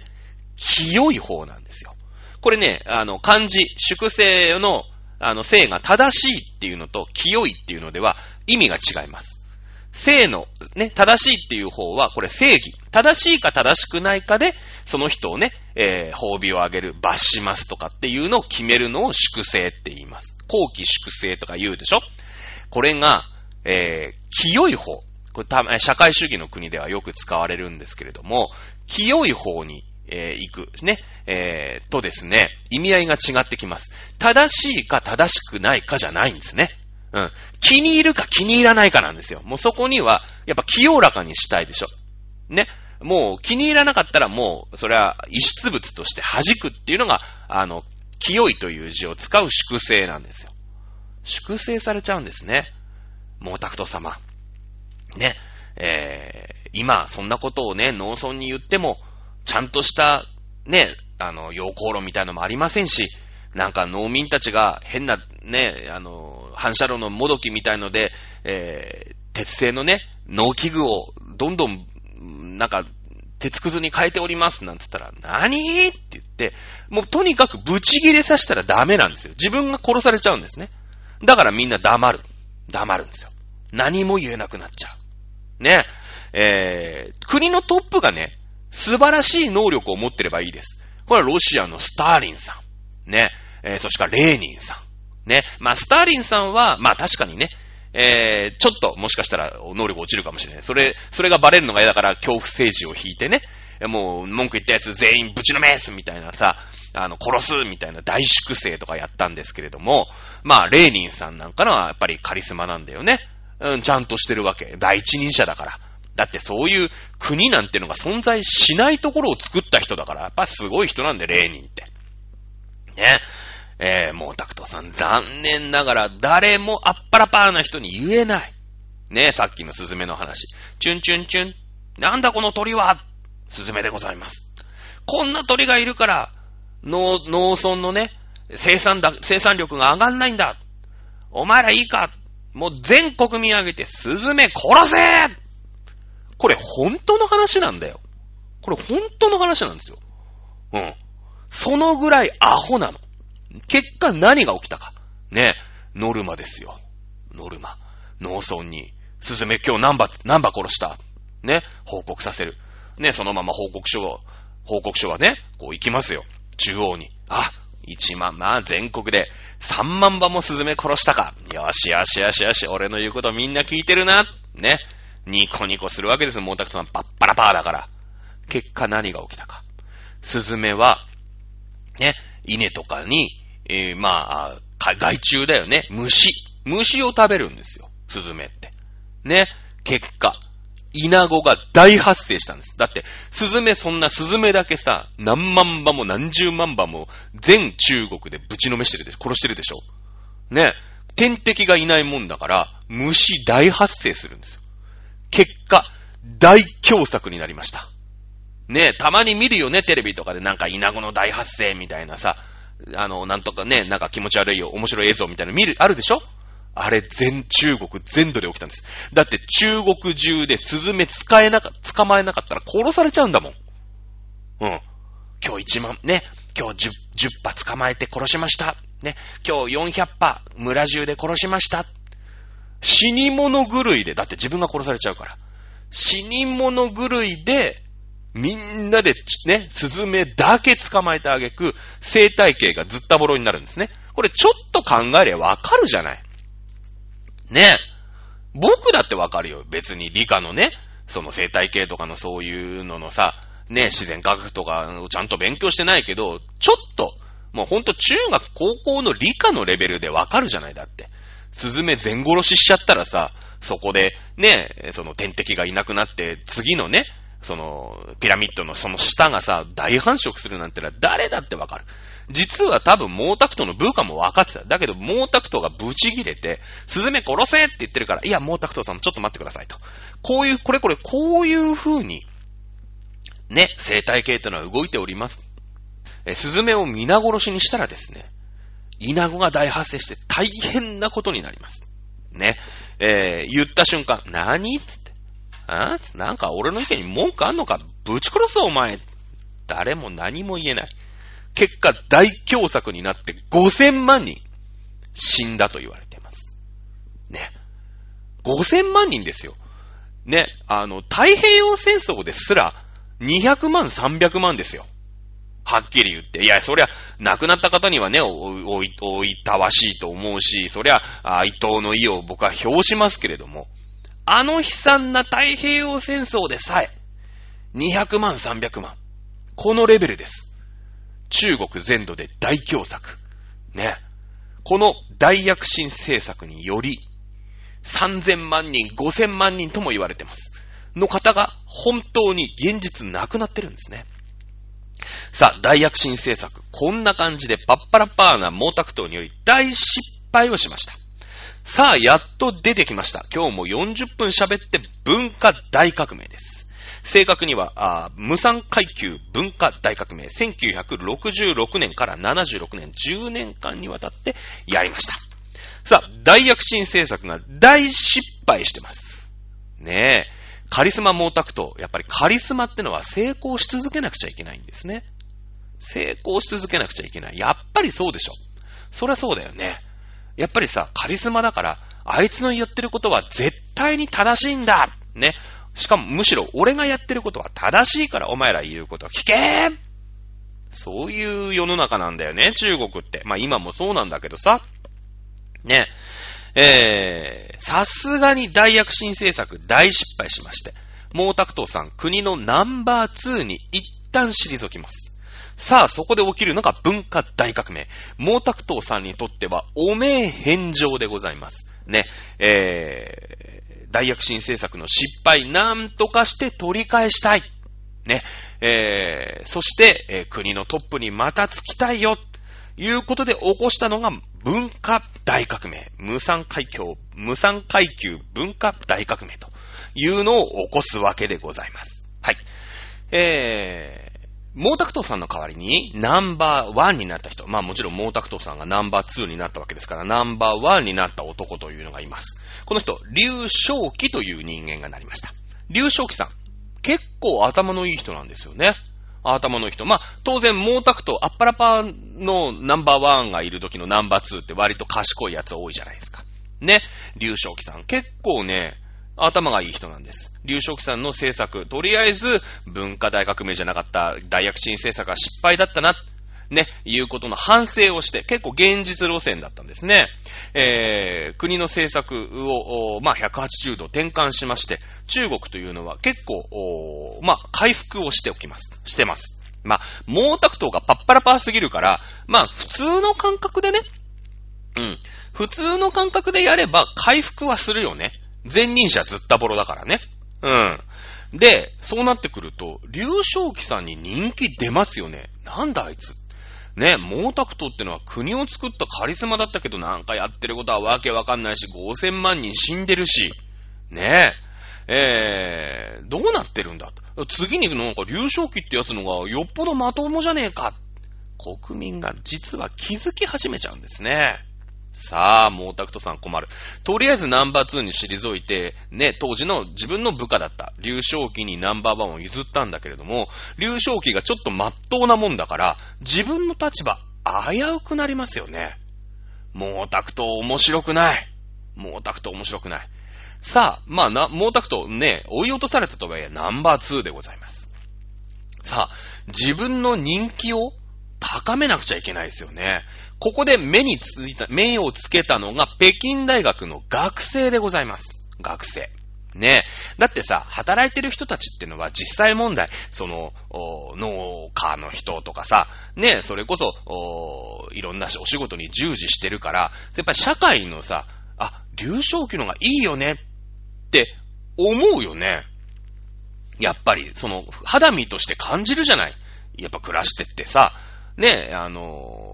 清い方なんですよ。これね、あの、漢字、粛清のあの、性が正しいっていうのと清いっていうのでは意味が違います。性の、ね、正しいっていう方は、これ正義。正しいか正しくないかで、その人をね、えー、褒美をあげる、罰しますとかっていうのを決めるのを粛清って言います。後期粛清とか言うでしょ？これが、えー、清い方。これた社会主義の国ではよく使われるんですけれども、清い方にえー、行く。ね。えー、とですね、意味合いが違ってきます。正しいか正しくないかじゃないんですね。うん。気に入るか気に入らないかなんですよ。もうそこには、やっぱ清らかにしたいでしょ。ね。もう気に入らなかったらもう、それは異質物として弾くっていうのが、あの、清いという字を使う粛清なんですよ。粛清されちゃうんですね。毛沢東様。ね。えー、今、そんなことをね、農村に言っても、ちゃんとした、ね、あの、陽光炉みたいのもありませんし、なんか農民たちが変な、ね、あの、反射炉のもどきみたいので、えー、鉄製のね、農機具をどんどん、なんか、鉄くずに変えておりますなんつったら、何？って言って、もうとにかくブチギレさせたらダメなんですよ。自分が殺されちゃうんですね。だからみんな黙る。黙るんですよ。何も言えなくなっちゃう。ね。えー、国のトップがね、素晴らしい能力を持ってればいいです。これはロシアのスターリンさん。ね。えー、そしからレーニンさん。ね。まあ、スターリンさんは、まあ確かにね、えー、ちょっともしかしたら能力落ちるかもしれない。それ、それがバレるのが嫌だから恐怖政治を引いてね、もう文句言ったやつ全員ぶちのめすみたいなさ、あの、殺すみたいな大粛清とかやったんですけれども、まあ、レーニンさんなんかのはやっぱりカリスマなんだよね。うん、ちゃんとしてるわけ。第一人者だから。だってそういう国なんてのが存在しないところを作った人だから、やっぱすごい人なんで、レーニンって。ね。えー、もうタクトさん、残念ながら誰もあっぱらぱーな人に言えない。ねえさっきのスズメの話。チュンチュンチュン。なんだこの鳥はスズメでございます。こんな鳥がいるから、農、農村のね、生産だ、生産力が上がんないんだ。お前らいいかもう全国見上げてスズメ殺せこれ本当の話なんだよ。これ本当の話なんですよ。うん。そのぐらいアホなの。結果何が起きたか。ね。ノルマですよ。ノルマ。農村に、スズメ今日何羽、何羽殺した。ね。報告させる。ね。そのまま報告書を、報告書はね、こう行きますよ。中央に。あ、1万、まあ全国で3万羽もスズメ殺したか。よしよしよしよし、俺の言うことみんな聞いてるな。ね。ニコニコするわけですよ、もうたくさん。パッパラパーだから。結果何が起きたか。スズメは、ね、稲とかに、えー、まあ、害虫だよね。虫。虫を食べるんですよ。スズメって。ね。結果、イナゴが大発生したんです。だって、スズメそんなスズメだけさ、何万羽も何十万羽も全中国でぶちのめしてるでしょ。殺してるでしょ。ね。天敵がいないもんだから、虫大発生するんですよ。結果、大凶作になりました。ねたまに見るよね、テレビとかでなんかイナゴの大発生みたいなさ、あの、なんとかね、なんか気持ち悪いよ、面白い映像みたいなの見る、あるでしょ？あれ全中国全土で起きたんです。だって中国中でスズメ使えなか、捕まえなかったら殺されちゃうんだもん。うん。今日1万、ね。今日 10, 10羽捕まえて殺しました。ね。今日400羽村中で殺しました。死に物狂いで、だって自分が殺されちゃうから。死に物狂いで、みんなでね、スズメだけ捕まえてあげく、生態系がずったぼろになるんですね。これちょっと考えればわかるじゃない。ねえ僕だってわかるよ。別に理科のね、その生態系とかのそういうののさ、ね、自然科学とかをちゃんと勉強してないけど、ちょっと、もうほんと中学高校の理科のレベルでわかるじゃないだって。スズメ全殺ししちゃったらさ、そこでね、その天敵がいなくなって、次のね、その、ピラミッドのその下がさ、大繁殖するなんてのは誰だってわかる。実は多分、毛沢東の部下も分かってた。だけど、毛沢東がブチギレて、スズメ殺せって言ってるから、いや、毛沢東さんもちょっと待ってくださいと。こういう、これこれ、こういう風に、ね、生態系ってのは動いております。え、スズメを皆殺しにしたらですね、イナゴが大発生して大変なことになります。ね。えー、言った瞬間、何つって。あなんか俺の意見に文句あんのか？ぶち殺すぞお前。誰も何も言えない。結果、大凶作になって5000万人死んだと言われています。ね。5000万人ですよ。ね。あの、太平洋戦争ですら200万、300万ですよ。はっきり言って。いや、そりゃ、亡くなった方にはね、おい、おいたわしいと思うし、そりゃ、哀悼の意を僕は表しますけれども、あの悲惨な太平洋戦争でさえ、200万、300万。このレベルです。中国全土で大凶作。ね。この大躍進政策により、3000万人、5000万人とも言われてます。の方が本当に現実なくなってるんですね。さあ、大躍進政策。こんな感じでパッパラパーな毛沢東により大失敗をしました。さあ、やっと出てきました。今日も40分喋って文化大革命です。正確には、無産階級文化大革命、1966年から76年、10年間にわたってやりました。さあ、大躍進政策が大失敗してます。ねえ。カリスマ毛沢東、やっぱりカリスマってのは成功し続けなくちゃいけないんですね。成功し続けなくちゃいけない。やっぱりそうでしょ。そりゃそうだよね。やっぱりさ、カリスマだから、あいつの言ってることは絶対に正しいんだね。しかもむしろ俺がやってることは正しいからお前ら言うことは聞けそういう世の中なんだよね、中国って。まあ今もそうなんだけどさ。ね。えー、さすがに大躍進政策大失敗しまして、毛沢東さん国のナンバー2に一旦退きます。さあ、そこで起きるのが文化大革命。毛沢東さんにとっては、お名返上でございます。ね、えー、大躍進政策の失敗、なんとかして取り返したい。ね、えー、そして、えー、国のトップにまたつきたいよ。いうことで起こしたのが文化大革命。無産階級、無産階級文化大革命というのを起こすわけでございます。はい。えー、毛沢東さんの代わりにナンバーワンになった人。まあもちろん毛沢東さんがナンバーツーになったわけですから、ナンバーワンになった男というのがいます。この人、劉正気という人間がなりました。劉正気さん。結構頭のいい人なんですよね。頭の人。まあ、当然、毛沢東、アッパラパーのナンバーワンがいる時のナンバーツーって割と賢いやつ多いじゃないですか。ね。劉正気さん。結構ね、頭がいい人なんです。劉正気さんの政策、とりあえず、文化大革命じゃなかった大躍進政策が失敗だったな。ね、いうことの反省をして、結構現実路線だったんですね。えー、国の政策を、まあ、180度転換しまして、中国というのは結構、まあ、回復をしておきます。してます。まあ、毛沢東がパッパラパーすぎるから、まあ、普通の感覚でね、うん。普通の感覚でやれば回復はするよね。前任者ずったぼろだからね。うん。で、そうなってくると、劉正気さんに人気出ますよね。なんだあいつ。ね、毛沢東ってのは国を作ったカリスマだったけどなんかやってることはわけわかんないし、5000万人死んでるし、ねえ、えー、どうなってるんだと。次になんか劉少期ってやつのがよっぽどまともじゃねえか。国民が実は気づき始めちゃうんですね。さあ、毛沢東さん困る。とりあえずナンバー2に退いて、ね、当時の自分の部下だった、劉少奇にナンバー1を譲ったんだけれども、劉少奇がちょっと真っ当なもんだから、自分の立場、危うくなりますよね。毛沢東面白くない。毛沢東面白くない。さあ、まあな、毛沢東ね、追い落とされたとはいえナンバー2でございます。さあ、自分の人気を高めなくちゃいけないですよね。ここで目についた、目をつけたのが北京大学の学生でございます。学生。ねえだってさ、働いてる人たちってのは実際問題、その、農家の人とかさ、ねえそれこそ、いろんなお仕事に従事してるから、やっぱり社会のさ、あ、流昇期のがいいよねって思うよね。やっぱり、その、肌身として感じるじゃない。やっぱ暮らしてってさ、ねえあの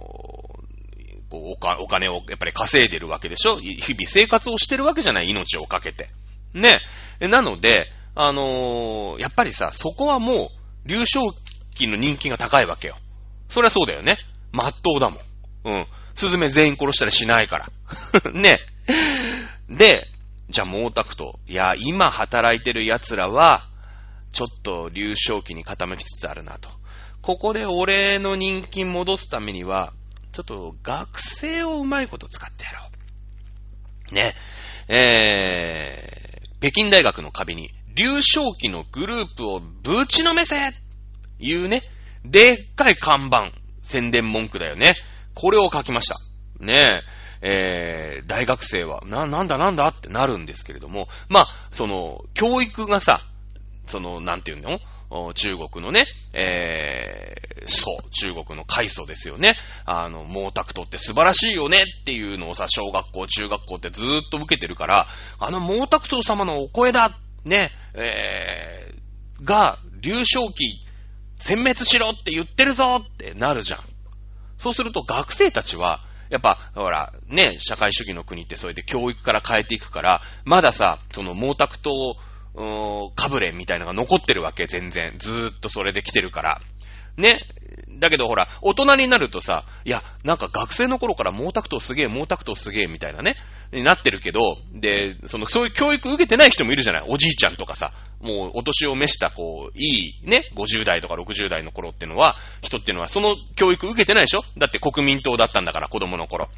こうおか、お金をやっぱり稼いでるわけでしょ？日々生活をしてるわけじゃない？命をかけて。ね。なので、あのー、やっぱりさ、そこはもう、流昇期の人気が高いわけよ。そりゃそうだよね。まっとうだもん。うん。スズメ全員殺したりしないから。ね。で、じゃあ毛沢東。いや、今働いてる奴らは、ちょっと流昇期に傾きつつあるなと。ここで俺の人気戻すためには、ちょっと学生をうまいこと使ってやろう。ね。えー、北京大学の壁に、流昇期のグループをぶちのめせいうね、でっかい看板、宣伝文句だよね。これを書きました。ねえ、えー、大学生は、な、なんだなんだってなるんですけれども、まあ、その、教育がさ、その、なんていうの？中国のね、えー、そう、中国の階層ですよね。あの、毛沢東って素晴らしいよねっていうのをさ、小学校、中学校ってずーっと受けてるから、あの毛沢東様のお声だね、えー、が、流昇期、殲滅しろって言ってるぞってなるじゃん。そうすると学生たちは、やっぱ、ほら、ね、社会主義の国ってそうやって教育から変えていくから、まださ、その毛沢東かぶれみたいなのが残ってるわけ、全然。ずーっとそれで来てるから。ね。だけどほら、大人になるとさ、いや、なんか学生の頃から毛沢東すげえ、毛沢東すげえ、みたいなね、になってるけど、で、その、そういう教育受けてない人もいるじゃない？おじいちゃんとかさ、もうお年を召した、こう、いいね、50代とか60代の頃ってのは、人っていうのは、その教育受けてないでしょ？だって国民党だったんだから、子供の頃。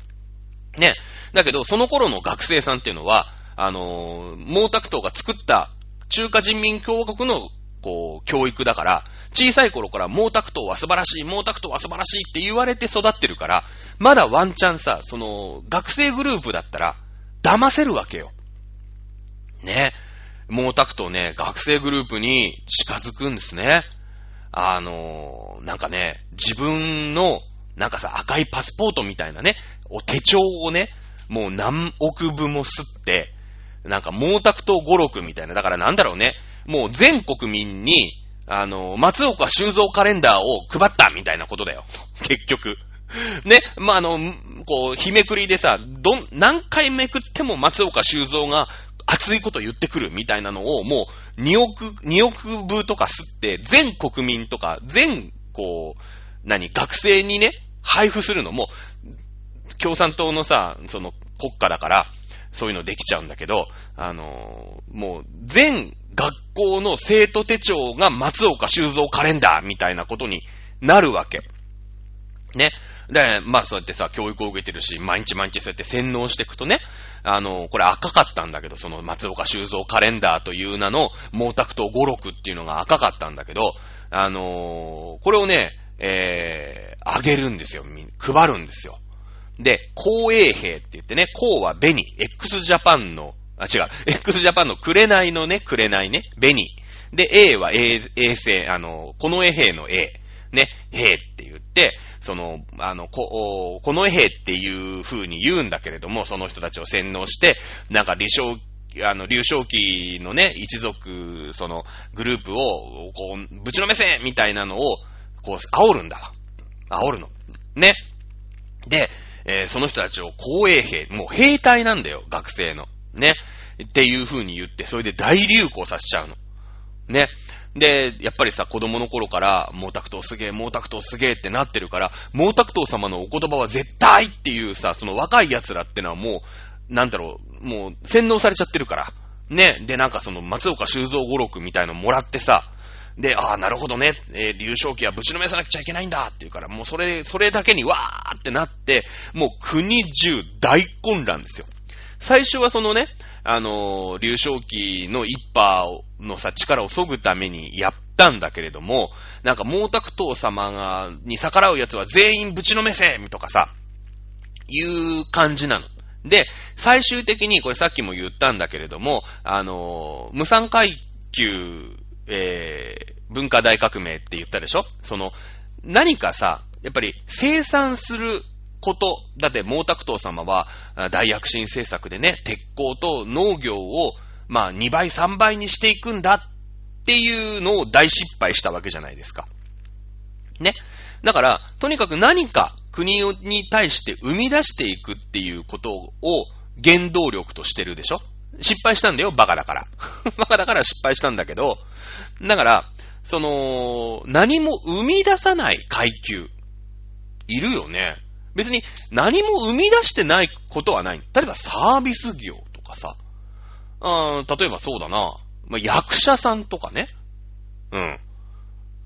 ね。だけど、その頃の学生さんっていうのは、あのー、毛沢東が作った中華人民共和国の、こう、教育だから、小さい頃から毛沢東は素晴らしい、毛沢東は素晴らしいって言われて育ってるから、まだワンチャンさ、その、学生グループだったら、騙せるわけよ。ね。毛沢東ね、学生グループに近づくんですね。あのー、なんかね、自分の、なんかさ、赤いパスポートみたいなね、お手帳をね、もう何億部も吸って、なんか毛沢東語録みたいな、だからなんだろうね、もう全国民に、あの、松岡修造カレンダーを配ったみたいなことだよ。結局。ね、まあ、あの、こう、日めくりでさ、ど、何回めくっても松岡修造が熱いこと言ってくるみたいなのを、もう、2億、2億部とか吸って、全国民とか、全、こう、何、学生にね、配布するの。も、共産党のさ、その国家だから、そういうのできちゃうんだけど、あのー、もう、全学校の生徒手帳が松岡修造カレンダーみたいなことになるわけ。ね。で、まあそうやってさ、教育を受けてるし、毎日毎日そうやって洗脳していくとね、あの、これ赤かったんだけど、その松岡修造カレンダーという名の毛沢東語録っていうのが赤かったんだけど、あのー、これをね、えー、あげるんですよ。配るんですよ。で、公営兵って言ってね、公は紅、x ジャパンの、あ、違う、x ジャパンの紅のね、紅ね、紅。で、A は衛星、あの、この衛兵の A。ね、兵って言って、その、あの、こ、この兵っていう風に言うんだけれども、その人たちを洗脳して、なんか、李承、あの、劉少奇のね、一族、その、グループを、こう、ぶちのめせみたいなのを、こう、煽るんだわ。煽るの。ね。で、えー、その人たちを公営兵、もう兵隊なんだよ、学生の。ね。っていう風に言って、それで大流行させちゃうの。ね。で、やっぱりさ、子供の頃から、毛沢東すげえ、毛沢東すげえってなってるから、毛沢東様のお言葉は絶対っていうさ、その若い奴らってのはもう、なんだろう、もう洗脳されちゃってるから。ね。で、なんかその松岡修造語録みたいのもらってさ、で、ああ、なるほどね。えー、流昇期はぶちのめさなくちゃいけないんだっていうから、もうそれ、それだけにわーってなって、もう国中大混乱ですよ。最初はそのね、あのー、流昇期の一派のさ、力を削ぐためにやったんだけれども、なんか毛沢東様が、に逆らう奴は全員ぶちのめせとかさ、いう感じなの。で、最終的に、これさっきも言ったんだけれども、あのー、無産階級えー、文化大革命って言ったでしょ？その、何かさ、やっぱり生産すること、だって毛沢東様は大躍進政策でね、鉄鋼と農業を、まあ2倍3倍にしていくんだっていうのを大失敗したわけじゃないですか。ね。だから、とにかく何か国に対して生み出していくっていうことを原動力としてるでしょ？失敗したんだよ、バカだから。バカだから失敗したんだけど、だから、その、何も生み出さない階級、いるよね。別に何も生み出してないことはない。例えばサービス業とかさ。あ例えばそうだな。まあ、役者さんとかね。うん。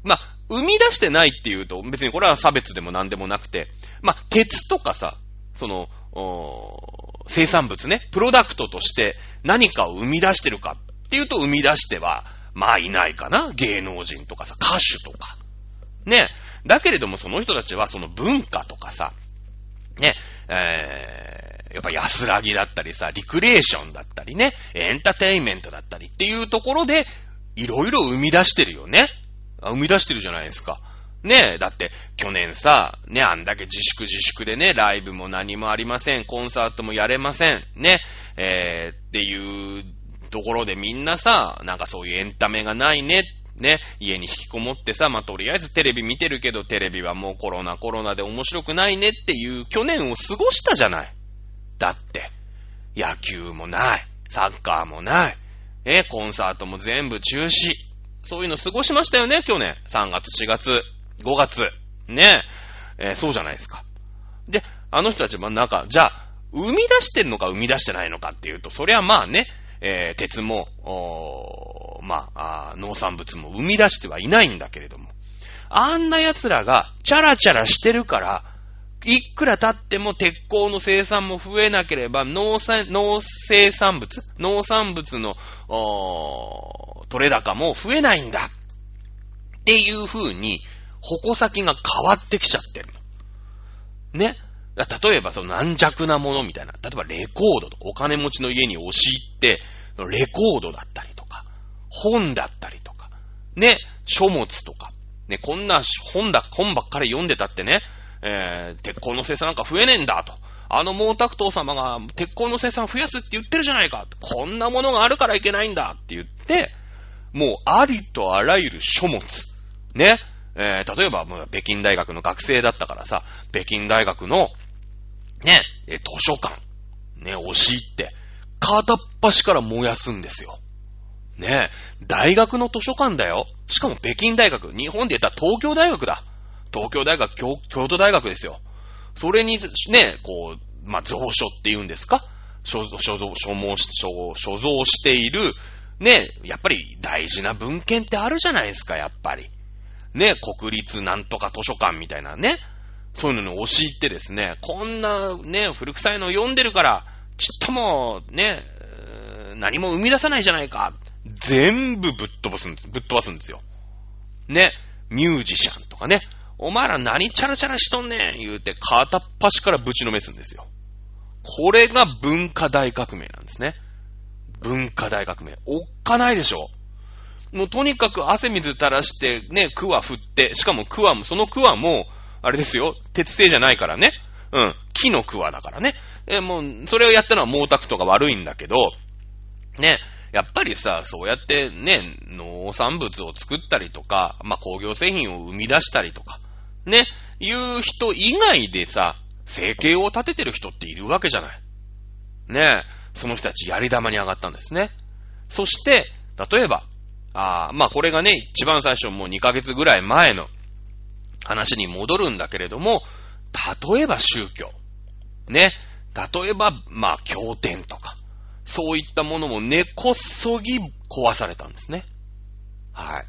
まあ、生み出してないっていうと、別にこれは差別でも何でもなくて、まあ、鉄とかさ、その、生産物ね、プロダクトとして何かを生み出してるかっていうと生み出しては、まあいないかな。芸能人とかさ、歌手とか。ね。だけれどもその人たちはその文化とかさ、ね、えー、やっぱ安らぎだったりさ、リクレーションだったりね、エンターテインメントだったりっていうところで、いろいろ生み出してるよね。生み出してるじゃないですか。ねえ、だって、去年さ、ね、あんだけ自粛自粛でね、ライブも何もありません、コンサートもやれません、ね、えー、っていうところでみんなさ、なんかそういうエンタメがないね、ね、家に引きこもってさ、まあ、とりあえずテレビ見てるけど、テレビはもうコロナコロナで面白くないねっていう去年を過ごしたじゃない。だって、野球もない、サッカーもない、え、コンサートも全部中止。そういうの過ごしましたよね、去年。3月、4月。5月。ねえー、そうじゃないですか。で、あの人たちもなんか、じゃあ、生み出してんのか生み出してないのかっていうと、そりゃまあね、えー、鉄も、まあ農産物も生み出してはいないんだけれども、あんな奴らがチャラチャラしてるから、いくら経っても鉄鋼の生産も増えなければ、農産、農生産物農産物の、お取れ高も増えないんだ。っていう風に、矛先が変わってきちゃってるのね？例えばその軟弱なものみたいな。例えばレコードとお金持ちの家に押し入って、レコードだったりとか、本だったりとか、ね、書物とか、ね、こんな本だ、本ばっかり読んでたってね、えー、鉄鋼の生産なんか増えねえんだと。あの毛沢東様が鉄鋼の生産増やすって言ってるじゃないか。こんなものがあるからいけないんだって言って、もうありとあらゆる書物。ね？えー、例えば、北京大学の学生だったからさ、北京大学の、ね、図書館、ね、押し入って、片っ端から燃やすんですよ。ね大学の図書館だよ。しかも北京大学、日本で言ったら東京大学だ。東京大学、京京都大学ですよ。それに、ね、こう、まあ、蔵書って言うんですか？所蔵、所蔵、所蔵している、ね、やっぱり大事な文献ってあるじゃないですか、やっぱり。ね、国立なんとか図書館みたいなね。そういうのに押し入ってですね、こんなね、古臭いの読んでるから、ちっともね、何も生み出さないじゃないか。全部ぶっ飛ばすんです、ぶっ飛ばすんですよ。ね、ミュージシャンとかね、お前ら何チャラチャラしとんねん言うて、片っ端からぶちのめすんですよ。これが文化大革命なんですね。文化大革命。おっかないでしょもうとにかく汗水垂らしてね、クワ振って、しかもクワも、そのクワも、あれですよ、鉄製じゃないからね。うん、木のクワだからね。え、もう、それをやったのは毛沢東が悪いんだけど、ね、やっぱりさ、そうやってね、農産物を作ったりとか、まあ、工業製品を生み出したりとか、ね、いう人以外でさ、生計を立ててる人っているわけじゃない。ねその人たちやり玉に上がったんですね。そして、例えば、ああまあこれがね、一番最初もう2ヶ月ぐらい前の話に戻るんだけれども、例えば宗教。ね。例えば、まあ経典とか。そういったものも根こそぎ壊されたんですね。はい。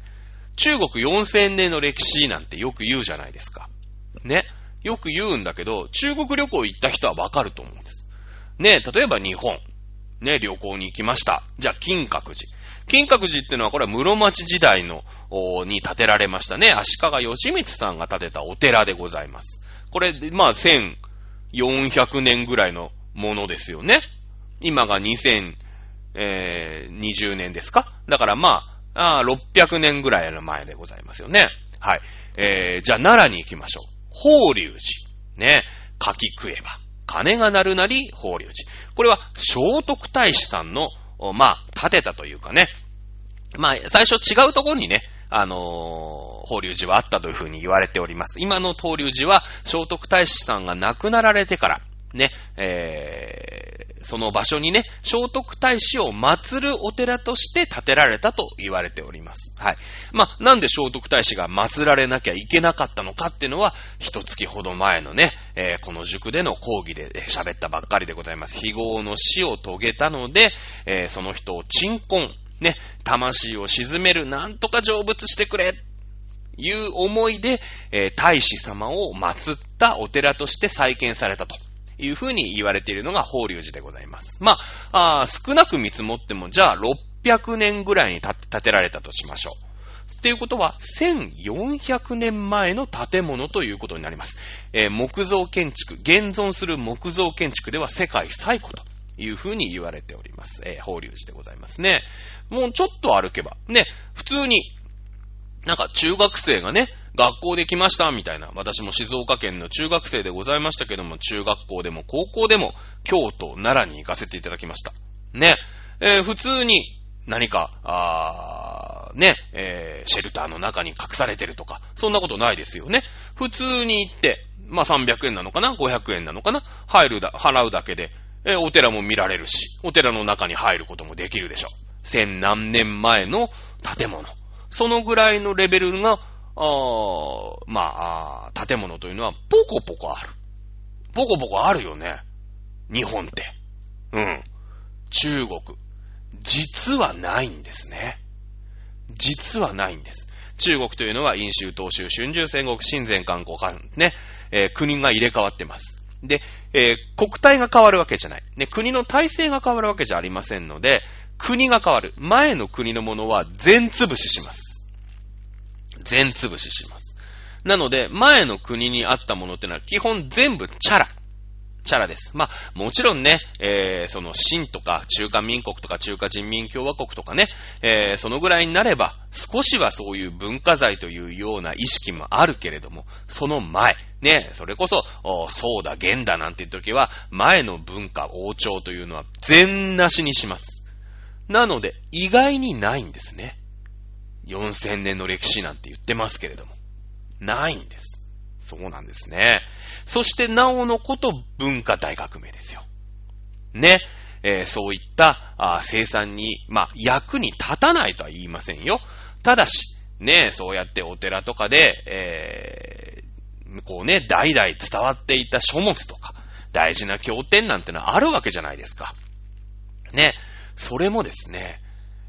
中国4000年の歴史なんてよく言うじゃないですか。ね。よく言うんだけど、中国旅行行った人はわかると思うんです。ね、例えば日本。ね、旅行に行きました。じゃあ、金閣寺。金閣寺っていうのは、これは室町時代の、に建てられましたね。足利義満さんが建てたお寺でございます。これ、まあ、1400年ぐらいのものですよね。今が2020年ですか？だからまあ、あ600年ぐらいの前でございますよね。はい。えー、じゃあ奈良に行きましょう。法隆寺。ね。柿食えば。金が鳴るなり法隆寺。これは聖徳太子さんの、まあ、立てたというかね。まあ、最初違うところにね、あのー、法隆寺はあったというふうに言われております。今の法隆寺は聖徳太子さんが亡くなられてから、ね、えー、その場所にね、聖徳太子を祀るお寺として建てられたと言われております。はい。まあ、なんで聖徳太子が祀られなきゃいけなかったのかっていうのは、一月ほど前のね、えー、この塾での講義で喋ったばっかりでございます。非業の死を遂げたので、えー、その人を鎮魂、ね、魂を沈める、なんとか成仏してくれ、いう思いで、えー、大使様を祀ったお寺として再建されたと。というふうに言われているのが法隆寺でございます。まあ、あ少なく見積もっても、じゃあ600年ぐらいに建てられたとしましょう。っていうことは、1400年前の建物ということになります。えー、木造建築、現存する木造建築では世界最古というふうに言われております。えー、法隆寺でございますね。もうちょっと歩けば、ね、普通に、なんか中学生がね、学校で来ましたみたいな。私も静岡県の中学生でございましたけども、中学校でも高校でも京都、奈良に行かせていただきました。ね。えー、普通に何か、あね、えー、シェルターの中に隠されてるとか、そんなことないですよね。普通に行って、まあ、300円なのかな ?500 円なのかな？入るだ、払うだけで、えー、お寺も見られるし、お寺の中に入ることもできるでしょう。千何年前の建物。そのぐらいのレベルがあまあ、建物というのはポコポコある。ポコポコあるよね。日本って。うん。中国。実はないんですね。実はないんです。中国というのは、陰州、東州、春秋戦国、新前韓国、ね、えー、国が入れ替わってます。で、えー、国体が変わるわけじゃない。ね、国の体制が変わるわけじゃありませんので、国が変わる。前の国のものは全潰しします。全潰しします。なので、前の国にあったものってのは基本全部チャラ。チャラです。まあ、もちろんね、えー、その、清とか、中華民国とか、中華人民共和国とかね、えー、そのぐらいになれば、少しはそういう文化財というような意識もあるけれども、その前、ね、それこそ、そうだ、元だなんていう時は、前の文化、王朝というのは全なしにします。なので、意外にないんですね。4000年の歴史なんて言ってますけれども。ないんです。そうなんですね。そしてなおのこと文化大革命ですよ。ね。えー、そういったあ生産に、まあ、役に立たないとは言いませんよ。ただし、ね、そうやってお寺とかで、えー、こうね、代々伝わっていた書物とか、大事な経典なんてのはあるわけじゃないですか。ね。それもですね、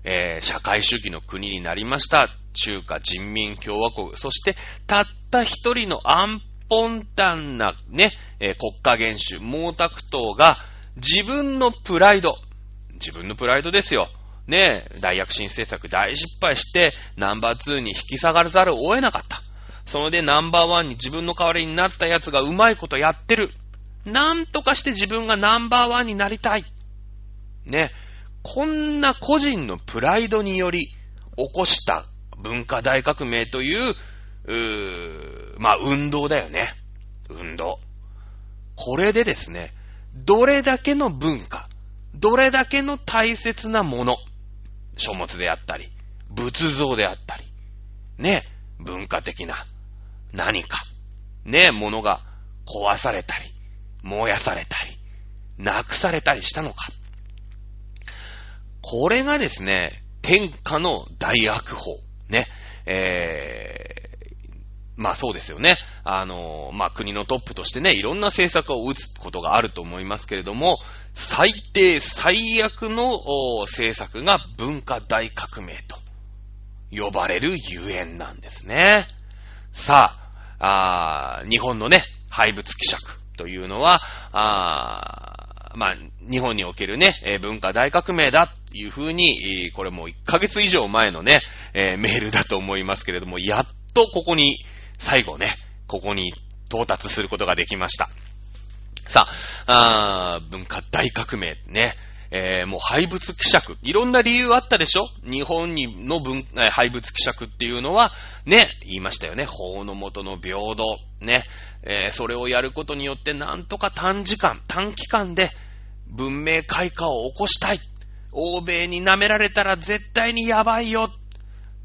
えー、社会主義の国になりました。中華人民共和国。そして、たった一人の安本端なね、えー、国家元首、毛沢東が自分のプライド、自分のプライドですよ。ね、大躍進政策大失敗して、ナンバー2に引き下がらざるを得なかった。それでナンバーワンに自分の代わりになった奴がうまいことやってる。なんとかして自分がナンバーワンになりたい。ね。こんな個人のプライドにより起こした文化大革命という、うーまあ、運動だよね。運動。これでですね、どれだけの文化、どれだけの大切なもの、書物であったり、仏像であったり、ね、文化的な何か、ね、ものが壊されたり、燃やされたり、なくされたりしたのか。これがですね、天下の大悪法。ね。えー、まあそうですよね。あの、まあ国のトップとしてね、いろんな政策を打つことがあると思いますけれども、最低最悪の政策が文化大革命と呼ばれるゆえんなんですね。さあ、あ日本のね、廃物希釈というのは、あまあ、日本におけるね、文化大革命だいうふうに、これもう1ヶ月以上前のね、えー、メールだと思いますけれども、やっとここに、最後ね、ここに到達することができました。さあ、あ文化大革命ね、えー、もう廃物希釈。いろんな理由あったでしょ？日本にの文、廃物希釈っていうのは、ね、言いましたよね。法の下の平等。ね、えー、それをやることによってなんとか短時間、短期間で文明開化を起こしたい。欧米に舐められたら絶対にやばいよ。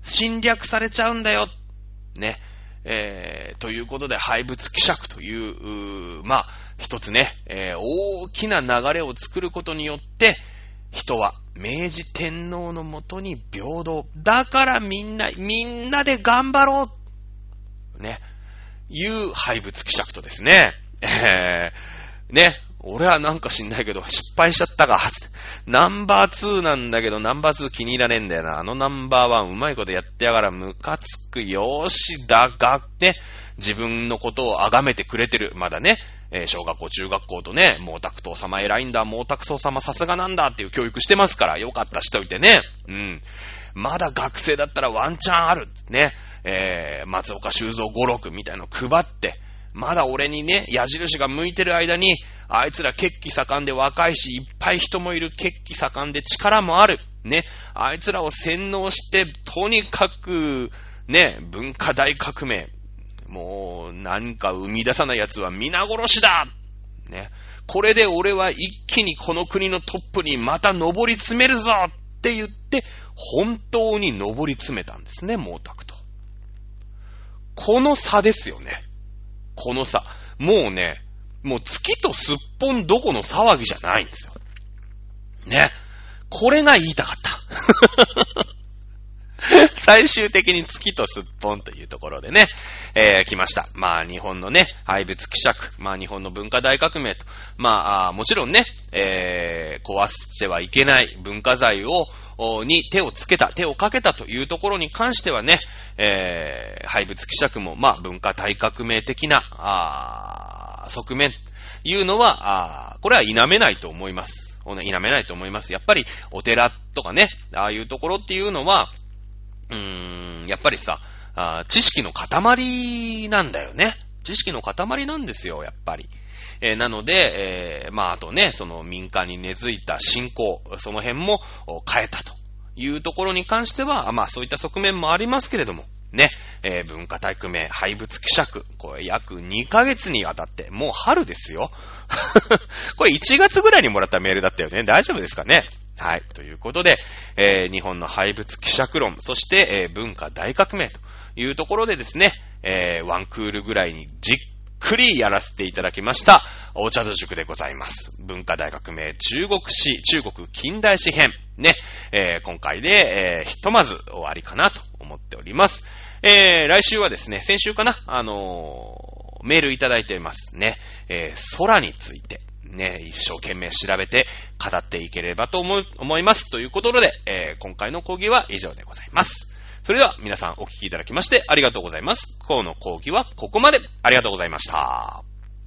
侵略されちゃうんだよ。ね。えー、ということで、廃物希釈という、うまあ、一つね、えー、大きな流れを作ることによって、人は明治天皇のもとに平等。だからみんな、みんなで頑張ろうね。いう廃物希釈とですね、えー、ね、俺はなんか知んないけど、失敗しちゃったか、ナンバー2なんだけど、ナンバー2気に入らねえんだよな。あのナンバー1うまいことやってやがらムカつく。よし、だが、ね、自分のことを崇めてくれてる。まだね、えー、小学校、中学校とね、毛沢東様偉いんだ、毛沢東様さすがなんだっていう教育してますから、よかったしといてね。うん。まだ学生だったらワンチャンある。ね。えー、松岡修造五六みたいの配って、まだ俺にね、矢印が向いてる間に、あいつら血気盛んで若いし、いっぱい人もいる血気盛んで力もある。ね。あいつらを洗脳して、とにかく、ね、文化大革命。もう、何か生み出さない奴は皆殺しだね。これで俺は一気にこの国のトップにまた登り詰めるぞって言って、本当に登り詰めたんですね、毛沢東。この差ですよね。このさ。もうね、もう月とすっぽんどこの騒ぎじゃないんですよ。ね。これが言いたかった。最終的に月とすっぽんというところでね、えー、来ました。まあ、日本のね、廃物希釈、まあ、日本の文化大革命と、まあ、もちろんね、えー、壊してはいけない文化財を、に手をつけた、手をかけたというところに関してはね、えー、廃物希釈も、まあ、文化大革命的な、あ側面、いうのは、あこれは否めないと思います。否めないと思います。やっぱり、お寺とかね、ああいうところっていうのは、うーん、やっぱりさ、知識の塊なんだよね。知識の塊なんですよ、やっぱり。えー、なので、えー、まあ、あとね、その民間に根付いた信仰、その辺も変えたというところに関しては、まあ、そういった側面もありますけれども、ね、えー、文化体育名、廃物希釈、これ約2ヶ月にわたって、もう春ですよ。これ1月ぐらいにもらったメールだったよね。大丈夫ですかね？はい。ということで、えー、日本の廃物希釈論、そして、えー、文化大革命というところでですね、えー、ワンクールぐらいにじっくりやらせていただきました、お茶土塾でございます。文化大革命中国史、中国近代史編、ね、え、今回で、え、ひとまず終わりかなと思っております。え、来週はですね、先週かな、あの、メールいただいていますね。え、空について、ね、一生懸命調べて語っていければと思い思います。ということで、えー、今回の講義は以上でございます。それでは皆さんお聞きいただきましてありがとうございます。今日の講義はここまで。ありがとうございました。